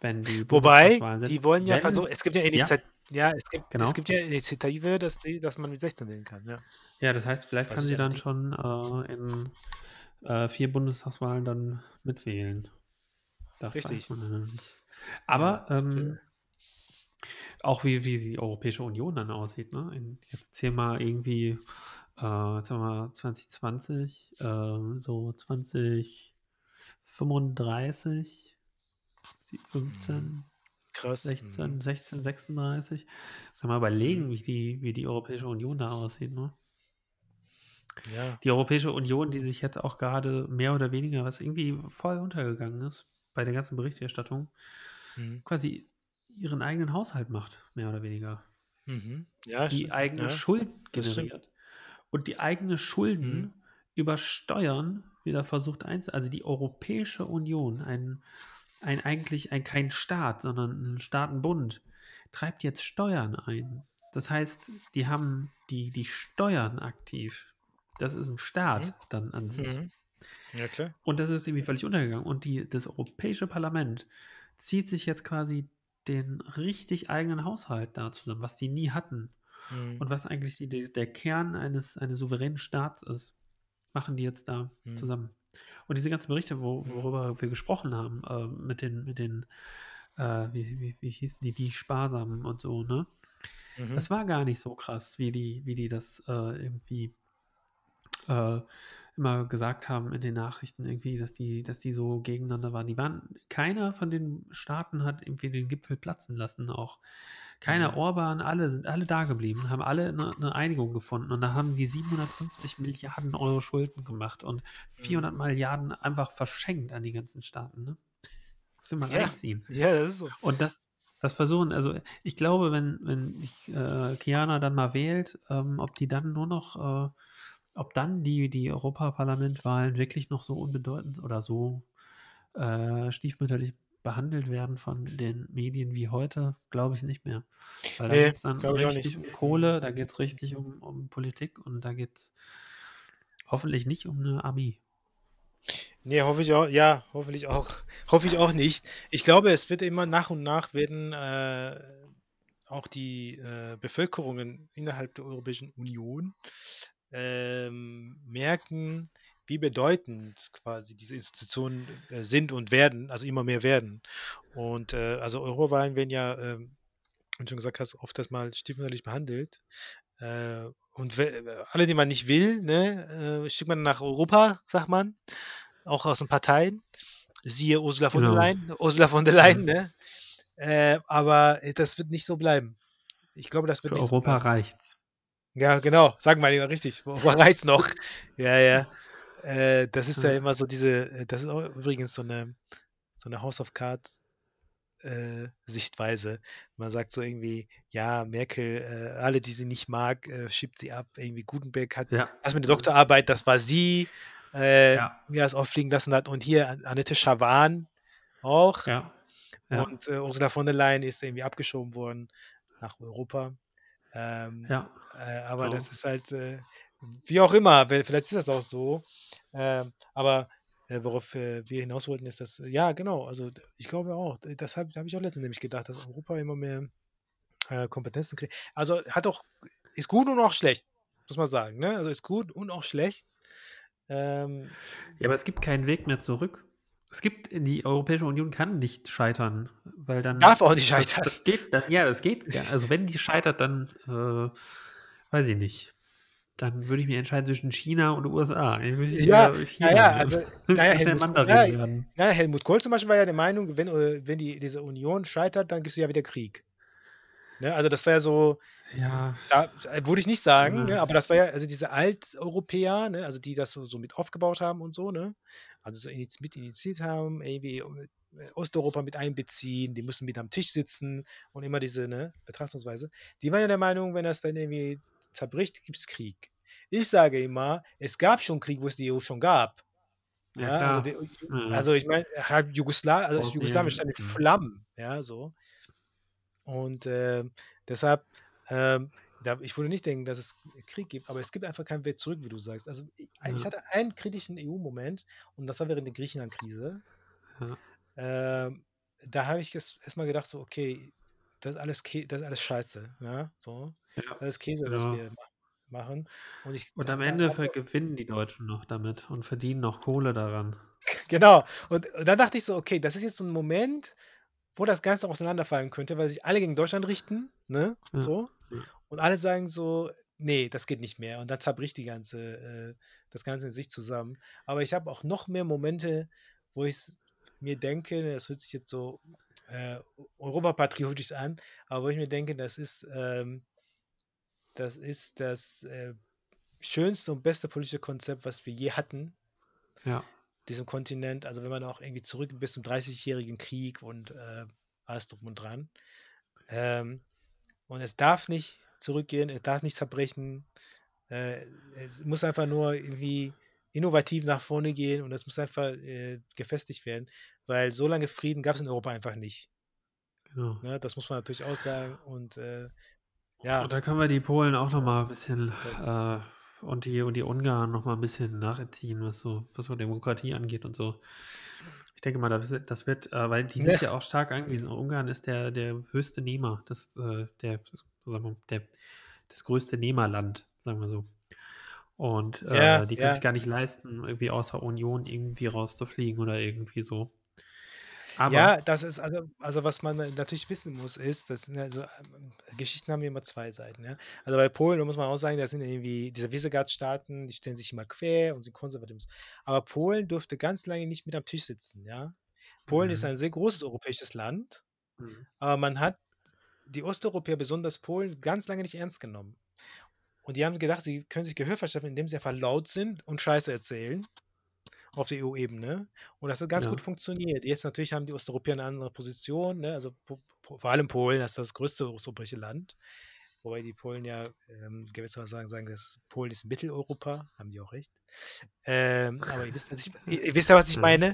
wenn die Wobei, die wollen ja versuchen, Wenn, es gibt ja ja, Initiative, ja, es gibt, es genau. gibt ja Initiative, dass, die, dass man mit 16 wählen kann, ja. Ja, das heißt, vielleicht Was kann sie dann allerdings, schon äh, in äh, vier Bundestagswahlen dann mitwählen. Das weiß richtig, nicht. ja. Aber ähm, auch wie, wie die Europäische Union dann aussieht. Ne? In, jetzt zähl mal irgendwie, äh, jetzt haben wir 2020, äh, so 2035, Mhm. 15, Krass. 16, Mhm. 16, 36. Sollen wir mal überlegen, Mhm. wie die, wie die Europäische Union da aussieht. Ne? Ja. Die Europäische Union, die sich jetzt auch gerade mehr oder weniger, was irgendwie voll untergegangen ist bei der ganzen Berichterstattung, Mhm. quasi ihren eigenen Haushalt macht, mehr oder weniger. Mhm. Ja, Die eigene Ja, stimmt. generiert. Und die eigene Mhm. Schulden über Steuern wieder versucht einzu... Also die Europäische Union, ein, ein eigentlich ein, kein Staat, sondern ein Staatenbund, treibt jetzt Steuern ein. Das heißt, die haben die, die Steuern aktiv. Das ist ein Mhm. Staat dann an sich. Mhm. Ja, klar. Und das ist irgendwie völlig untergegangen. Und die, das Europäische Parlament zieht sich jetzt quasi den richtig eigenen Haushalt da zusammen, was die nie hatten. Mhm. Und was eigentlich die, der Kern eines, eines souveränen Staats ist, machen die jetzt da Mhm. zusammen. Und diese ganzen Berichte, wo, Mhm. worüber wir gesprochen haben, äh, mit den, mit den, äh, wie, wie, wie hießen die, die Sparsamen und so, ne? Mhm. Das war gar nicht so krass, wie die, wie die das äh, irgendwie äh, immer gesagt haben in den Nachrichten, irgendwie, dass die, dass die so gegeneinander waren. Die waren, keiner von den Staaten hat irgendwie den Gipfel platzen lassen, auch. Keiner, Mhm. Orban, alle sind alle da geblieben, haben alle eine, eine Einigung gefunden und da haben die 750 Milliarden Euro Schulden gemacht und 400 Milliarden einfach verschenkt an die ganzen Staaten. Ne? Das immer Ja. reinziehen. Ja, das ist so. Und das, das versuchen, also ich glaube, wenn, wenn ich, äh, Kiana dann mal wählt, ähm, ob die dann nur noch, äh, ob dann die, die Europaparlamentwahlen wirklich noch so unbedeutend oder so äh, stiefmütterlich behandelt werden von den Medien wie heute, glaube ich nicht mehr. Weil da Nee, geht es dann richtig nicht. um Kohle, da geht es richtig um, um Politik und da geht es hoffentlich nicht um eine Armee. Nee, hoffe ich auch, ja, hoffentlich auch, hoffe ich auch nicht. Ich glaube, es wird immer nach und nach werden äh, auch die äh, Bevölkerungen innerhalb der Europäischen Union ähm, merken, wie bedeutend quasi diese Institutionen äh, sind und werden, also immer mehr werden. Und äh, also Europawahlen werden ja, ähm, wie du schon gesagt hast, oft das mal stiefmütterlich behandelt. Äh, und we- alle, die man nicht will, ne, äh, schickt man nach Europa, sagt man, auch aus den Parteien. Siehe Ursula von der Genau. Leyen, Ursula von der Leyen, ne? Äh, aber das wird nicht so bleiben. Ich glaube, das wird Für nicht Europa so bleiben. reicht. Ja, genau, sagen wir lieber richtig. Europa reicht noch. Ja, ja. Äh, das ist ja Ja. immer so diese, äh, das ist auch übrigens so eine, so eine House of Cards äh, Sichtweise. Man sagt so irgendwie, ja, Merkel, äh, alle, die sie nicht mag, äh, schiebt sie ab. Irgendwie Gutenberg hat Ja. das mit der Doktorarbeit, das war sie, äh, Ja. die das auffliegen lassen hat. Und hier An- Annette Schawan auch. Ja. Ja. Und äh, Ursula von der Leyen ist irgendwie abgeschoben worden nach Europa. Ähm, ja. äh, aber Genau. das ist halt, wie auch immer, vielleicht ist das auch so. Ähm, aber äh, worauf äh, wir hinaus wollten, ist, dass, ja, genau, also ich glaube auch, das habe hab ich auch letztens nämlich gedacht, dass Europa immer mehr äh, Kompetenzen kriegt. Also hat auch, ist gut und auch schlecht, muss man sagen. Ne? Also ist gut und auch schlecht. Ähm, Ja, aber es gibt keinen Weg mehr zurück. Es gibt, die Europäische Union kann nicht scheitern, weil dann. darf auch nicht das, scheitern. das geht, das, ja, das geht. Also wenn die scheitert, dann äh, weiß ich nicht. Dann würde ich mich entscheiden zwischen China und USA. Ja, naja, nehmen. also, naja, Helmut, ja, werden. naja, Helmut Kohl zum Beispiel war ja der Meinung, wenn, wenn die, diese Union scheitert, dann gibt es ja wieder Krieg. Ne? Also das war ja so, Ja, da äh, würde ich nicht sagen, ne? Ja. aber das war ja, also diese Alteuropäer, ne? also die das so, so mit aufgebaut haben und so, ne? also so mit initiiert haben, irgendwie äh, Osteuropa mit einbeziehen, die müssen mit am Tisch sitzen und immer diese ne, Betrachtungsweise. Die waren ja der Meinung, wenn das dann irgendwie zerbricht, gibt es Krieg. Ich sage immer, es gab schon Krieg, wo es die EU schon gab. ja, Ja, also, die, Ja. also ich meine, Jugoslawien, also Bosnien, Jugoslawien stand in mhm. Flammen, ja, so. Und ähm, deshalb, da, ich würde nicht denken, dass es Krieg gibt, aber es gibt einfach keinen Weg zurück, wie du sagst. Also ich, ich Ja. hatte einen kritischen EU-Moment und das war während der Griechenland-Krise. Ja. Ähm, da habe ich erstmal gedacht, so, okay, das ist alles, Kä das ist alles Scheiße, ja, so. Ja, Das ist Käse, was genau. wir ma- machen. Und ich, Und am da, Ende da, gewinnen die Deutschen noch damit und verdienen noch Kohle daran. Genau. Und, und dann dachte ich so, okay, das ist jetzt so ein Moment, wo das Ganze auseinanderfallen könnte, weil sich alle gegen Deutschland richten, ne? Ja. So. Und alle sagen so, nee, das geht nicht mehr. Und dann zerbricht die ganze, äh, das Ganze in sich zusammen. Aber ich habe auch noch mehr Momente, wo ich mir denke, das hört sich jetzt so äh, europapatriotisch an, aber wo ich mir denke, das ist, ähm, das ist das äh, schönste und beste politische Konzept, was wir je hatten Ja. diesem Kontinent, also wenn man auch irgendwie zurück bis zum 30-jährigen Krieg und äh, alles drum und dran. Ähm, und es darf nicht zurückgehen, es darf nicht zerbrechen. Äh, es muss einfach nur irgendwie innovativ nach vorne gehen und es muss einfach äh, gefestigt werden, weil so lange Frieden gab es in Europa einfach nicht. Genau. Ne? Das muss man natürlich auch sagen. Und äh, ja, Und da können wir die Polen auch noch mal ein bisschen äh, und die und die Ungarn noch mal ein bisschen nachziehen, was so was so Demokratie angeht und so. Ich denke mal, das wird, das wird äh, weil die sind Ja. ja auch stark angewiesen. Ungarn ist der der höchste Nehmer, das äh, der sagen wir, der das größte Nehmerland, sagen wir so. Und Ja, äh, die können ja. sich gar nicht leisten, irgendwie außer Union irgendwie rauszufliegen oder irgendwie so. Aber Ja, das ist also also, was man natürlich wissen muss, ist, das sind also, ähm, Geschichten haben ja immer 2 Seiten, ja? Also, bei Polen, da muss man auch sagen, das sind irgendwie diese Visegrad-Staaten, die stellen sich immer quer und sind konservativ. Aber Polen durfte ganz lange nicht mit am Tisch sitzen, ja? Polen ist Mhm. ein sehr großes europäisches Land, Mhm. aber man hat die Osteuropäer, besonders Polen, ganz lange nicht ernst genommen. Und die haben gedacht, sie können sich Gehör verschaffen, indem sie einfach laut sind und Scheiße erzählen auf der EU-Ebene. Und das hat ganz gut Ja. funktioniert. Jetzt natürlich haben die Osteuropäer eine andere Position, ne? Also po po vor allem Polen, das ist das größte osteuropäische Land. Wobei die Polen ja, ähm, gewisserweise sagen sagen, dass Polen ist Mitteleuropa, haben die auch recht. Ähm, aber ihr wisst, was ich ihr wisst ja, was ich Ja, meine.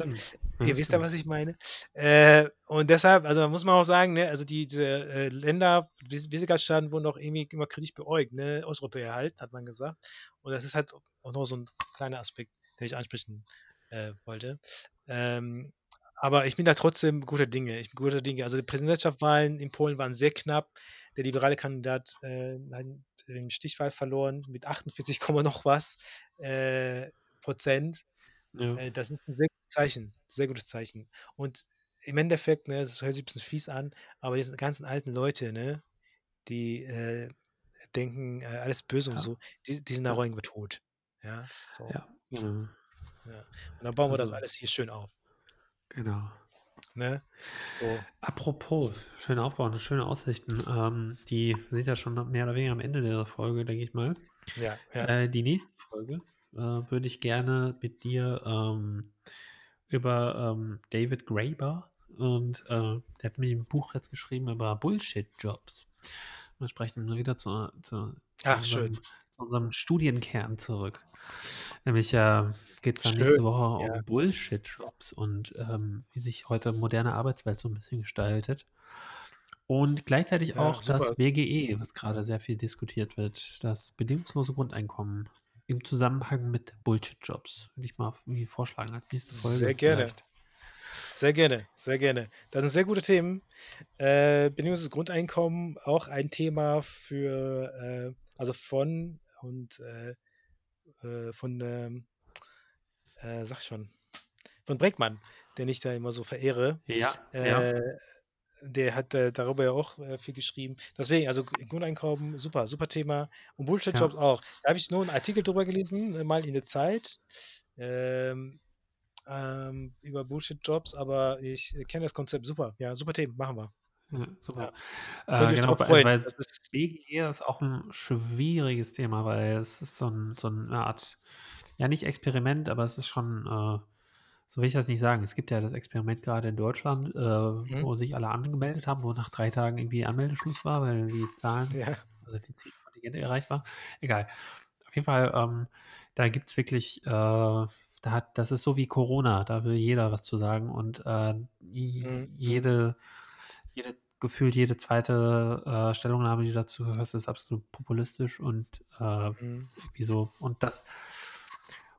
Ihr wisst ja, was ich meine. Äh, und deshalb, also muss man auch sagen, ne, also die diese, äh, Länder, Vis Visegrad-Staaten wurden auch irgendwie immer kritisch beäugt, ne? Osteuropäer halt, hat man gesagt. Und das ist halt auch noch so 'n kleiner Aspekt, den ich ansprechen, äh, wollte. Ähm, aber ich bin da trotzdem guter Dinge. Ich bin guter Dinge. Also, die Präsidentschaftswahlen in Polen waren sehr knapp. Der liberale Kandidat, äh, hat in Stichwahl verloren mit 48, noch was, äh, Prozent. Ja. Äh, das ist 'n sehr gutes Zeichen, sehr gutes Zeichen. Und im Endeffekt, ne, das hört sich 'n bisschen fies an, aber diese ganzen alten Leute, ne, die, äh, denken, äh, alles böse und Ja. so, die die sind Ja. irgendwo tot. Ja, so. Ja, genau. Ja. Und dann bauen wir das Also alles hier schön auf. Genau. Ne? So. Apropos schön aufbauen und schöne Aussichten. Ähm, die sind ja schon mehr oder weniger am Ende der Folge, denke ich mal. Ja, ja. Äh, die nächste Folge, äh, würde ich gerne mit dir, ähm, über, ähm, David Graeber und, äh, der hat nämlich 'n Buch jetzt geschrieben über Bullshit-Jobs. Wir sprechen wieder zu zu zu Ach, schön. Unserem zu unserem Studienkern zurück. Nämlich, äh, geht's dann Schön, nächste Woche ja. um Bullshit-Jobs und, ähm, wie sich heute moderne Arbeitswelt so 'n bisschen gestaltet. Und gleichzeitig Ja, auch das super. BGE, was grade sehr viel diskutiert wird, das bedingungslose Grundeinkommen im Zusammenhang mit Bullshit-Jobs. Würde ich mal vorschlagen als nächste Folge Sehr gerne. vielleicht. Sehr gerne, sehr gerne. Das sind sehr gute Themen. Äh, bedingungsloses Grundeinkommen, auch ein Thema für, äh also von und, äh, äh, von, ähm äh, sage schon, von Bregmann, den ich da immer so verehre. Ja, ja. Äh, der hat, äh, darüber ja auch, äh, viel geschrieben. Deswegen, also Grundeinkommen, super, super Thema und Bullshit-Jobs Ja. auch. Da habe ich nur 'n Artikel drüber gelesen, mal in der Zeit, ähm, ähm, über Bullshit-Jobs, aber ich, kenne das Konzept. Super, ja, super Themen, machen wir. Ja, super. Ja. Äh, genau, also, weil Das ist BGE ist auch 'n schwieriges Thema, weil es ist so 'n so 'ne Art ja, nicht Experiment, aber es ist schon, äh so will ich das nicht sagen. Es gibt ja das Experiment grade in Deutschland, äh, Mhm. wo sich alle angemeldet haben, wo nach 3 Tagen irgendwie Anmeldeschluss war, weil die Zahlen Ja. also, die Zielkontingente erreicht waren. Egal. Auf jeden Fall, ähm, da gibt's wirklich, äh da hat das ist so wie Corona, da will jeder was zu sagen und, äh, Mhm, mhm. jede jede gefühlt jede 2. äh, Stellungnahme, die du dazu hörst, ist absolut populistisch und, äh, Mhm. irgendwie so und das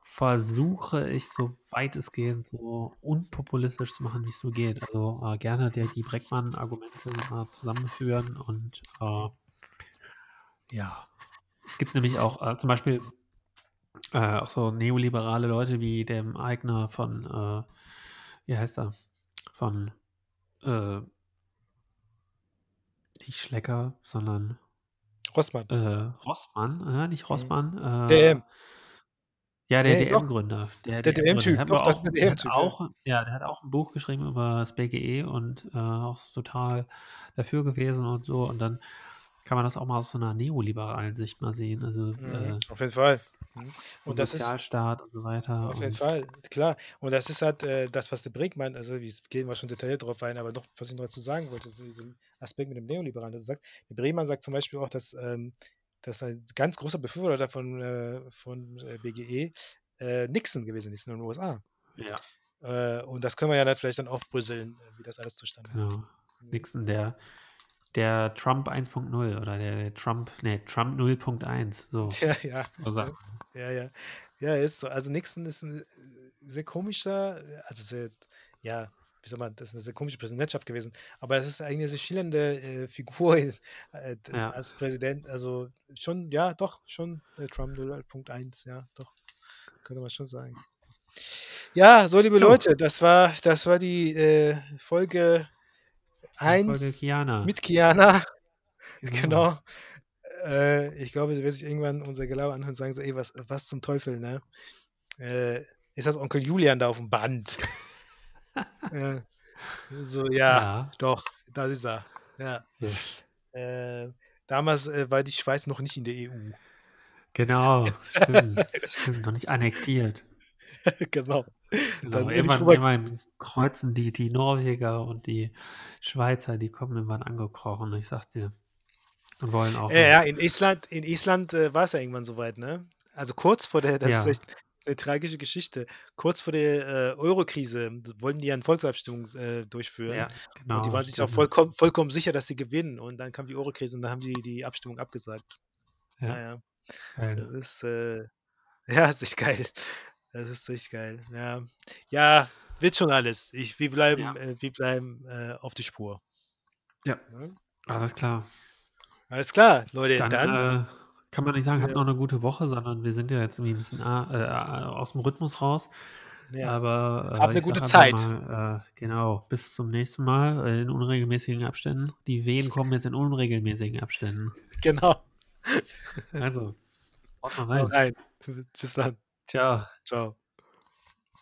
versuche ich, so weit es geht, so unpopulistisch zu machen, wie's nur geht. Also, äh, gerne der die Bregmann-Argumente mal zusammenführen und, äh ja. Es gibt nämlich auch, äh, zum Beispiel, äh, auch so neoliberale Leute wie dem Eigner von, wie heißt er? Von, nicht Schlecker, sondern Rossmann. äh, Rossmann, äh, nicht Mhm. Rossmann, äh DM. ja, der. DM-Gründer. Der Der DM-Typ. hat Doch, das ist der DM-Typ, ja. der hat auch 'n Buch geschrieben über das BGE und, äh, auch total dafür gewesen und so. Und dann kann man das auch mal aus so 'ner neoliberalen Sicht mal sehen. Also, Mhm. äh Auf jeden Fall. Mhm. und Und das ist Sozialstaat und so weiter Auf jeden Fall, klar. Und das ist halt, äh, das, was der Bregmann also, wie gehen wir schon detailliert drauf ein, aber noch, was ich noch dazu sagen wollte, zu diesem Aspekt mit dem Neoliberalen, dass du sagst der Bregmann sagt zum Beispiel auch, dass, ähm dass ein ganz großer Befürworter von, äh von, äh, BGE, äh, Nixon gewesen ist in den USA. Ja. Äh, und das können wir ja dann vielleicht dann aufbröseln, äh, wie das alles zustande Genau. kommt. Mhm. Nixon, der der Trump 1.0 oder der Trump ne, Trump 0.1, so. Ja, ja. So. Ja, ja. Ja, ist so. Also, Nixon ist 'n, äh, sehr komischer, also, sehr ja, wie soll man, das ist eine sehr komische Präsidentschaft gewesen, aber es ist eigentlich eine schillernde äh, Figur äh, Ja. als Präsident. Also schon, ja, doch, schon äh, Trump 0.1, ja, doch. Könnte man schon sagen. Ja, so liebe. Leute, das war, das war die äh, Folge 1 Kiana. mit Kiana. Genau. Äh, ich glaube, sie wird sich irgendwann unser Gelaber anhören und sagen so, ey, was, was zum Teufel, ne? Äh, ist das Onkel Julian da auf dem Band? äh, so, ja, Ja. doch, das ist er. Ja. ja. Äh, damals äh, war die Schweiz noch nicht in der EU. Genau, stimmt. stimmt, noch nicht annektiert. genau. Genau. nicht Irgendwann, kreuzen die, die Norweger und die Schweizer, die kommen irgendwann angekrochen, ich sag's dir. Und wollen auch. Ja, ja, in Island, in Island äh, war es ja irgendwann soweit, ne? Also kurz vor der, das Ja. ist echt eine tragische Geschichte. Kurz vor der äh, Euro-Krise wollten die ja eine Volksabstimmung äh, durchführen. ja, genau. und die waren sich auch vollkommen, vollkommen sicher, dass sie gewinnen. Und dann kam die Euro-Krise und dann haben die die Abstimmung abgesagt. Ja, Naja, geil. das ist, äh, ja, ist echt geil. Das ist echt geil. Ja, ja wird schon alles. Ich, wir bleiben, Ja. äh, wir bleiben äh, auf die Spur. Ja. Ne? Alles klar. Alles klar, Leute. Dann, Dann, äh, kann man nicht sagen, habt Ja. noch eine gute Woche, sondern wir sind ja jetzt irgendwie ein bisschen äh, äh, aus dem Rhythmus raus. ja. Aber äh, Habt eine gute Zeit. Mal, äh, genau, bis zum nächsten Mal äh, in unregelmäßigen Abständen. Die Wehen kommen jetzt in unregelmäßigen Abständen. genau. Also, haut mal rein. rein. Bis dann. Ciao. Ciao.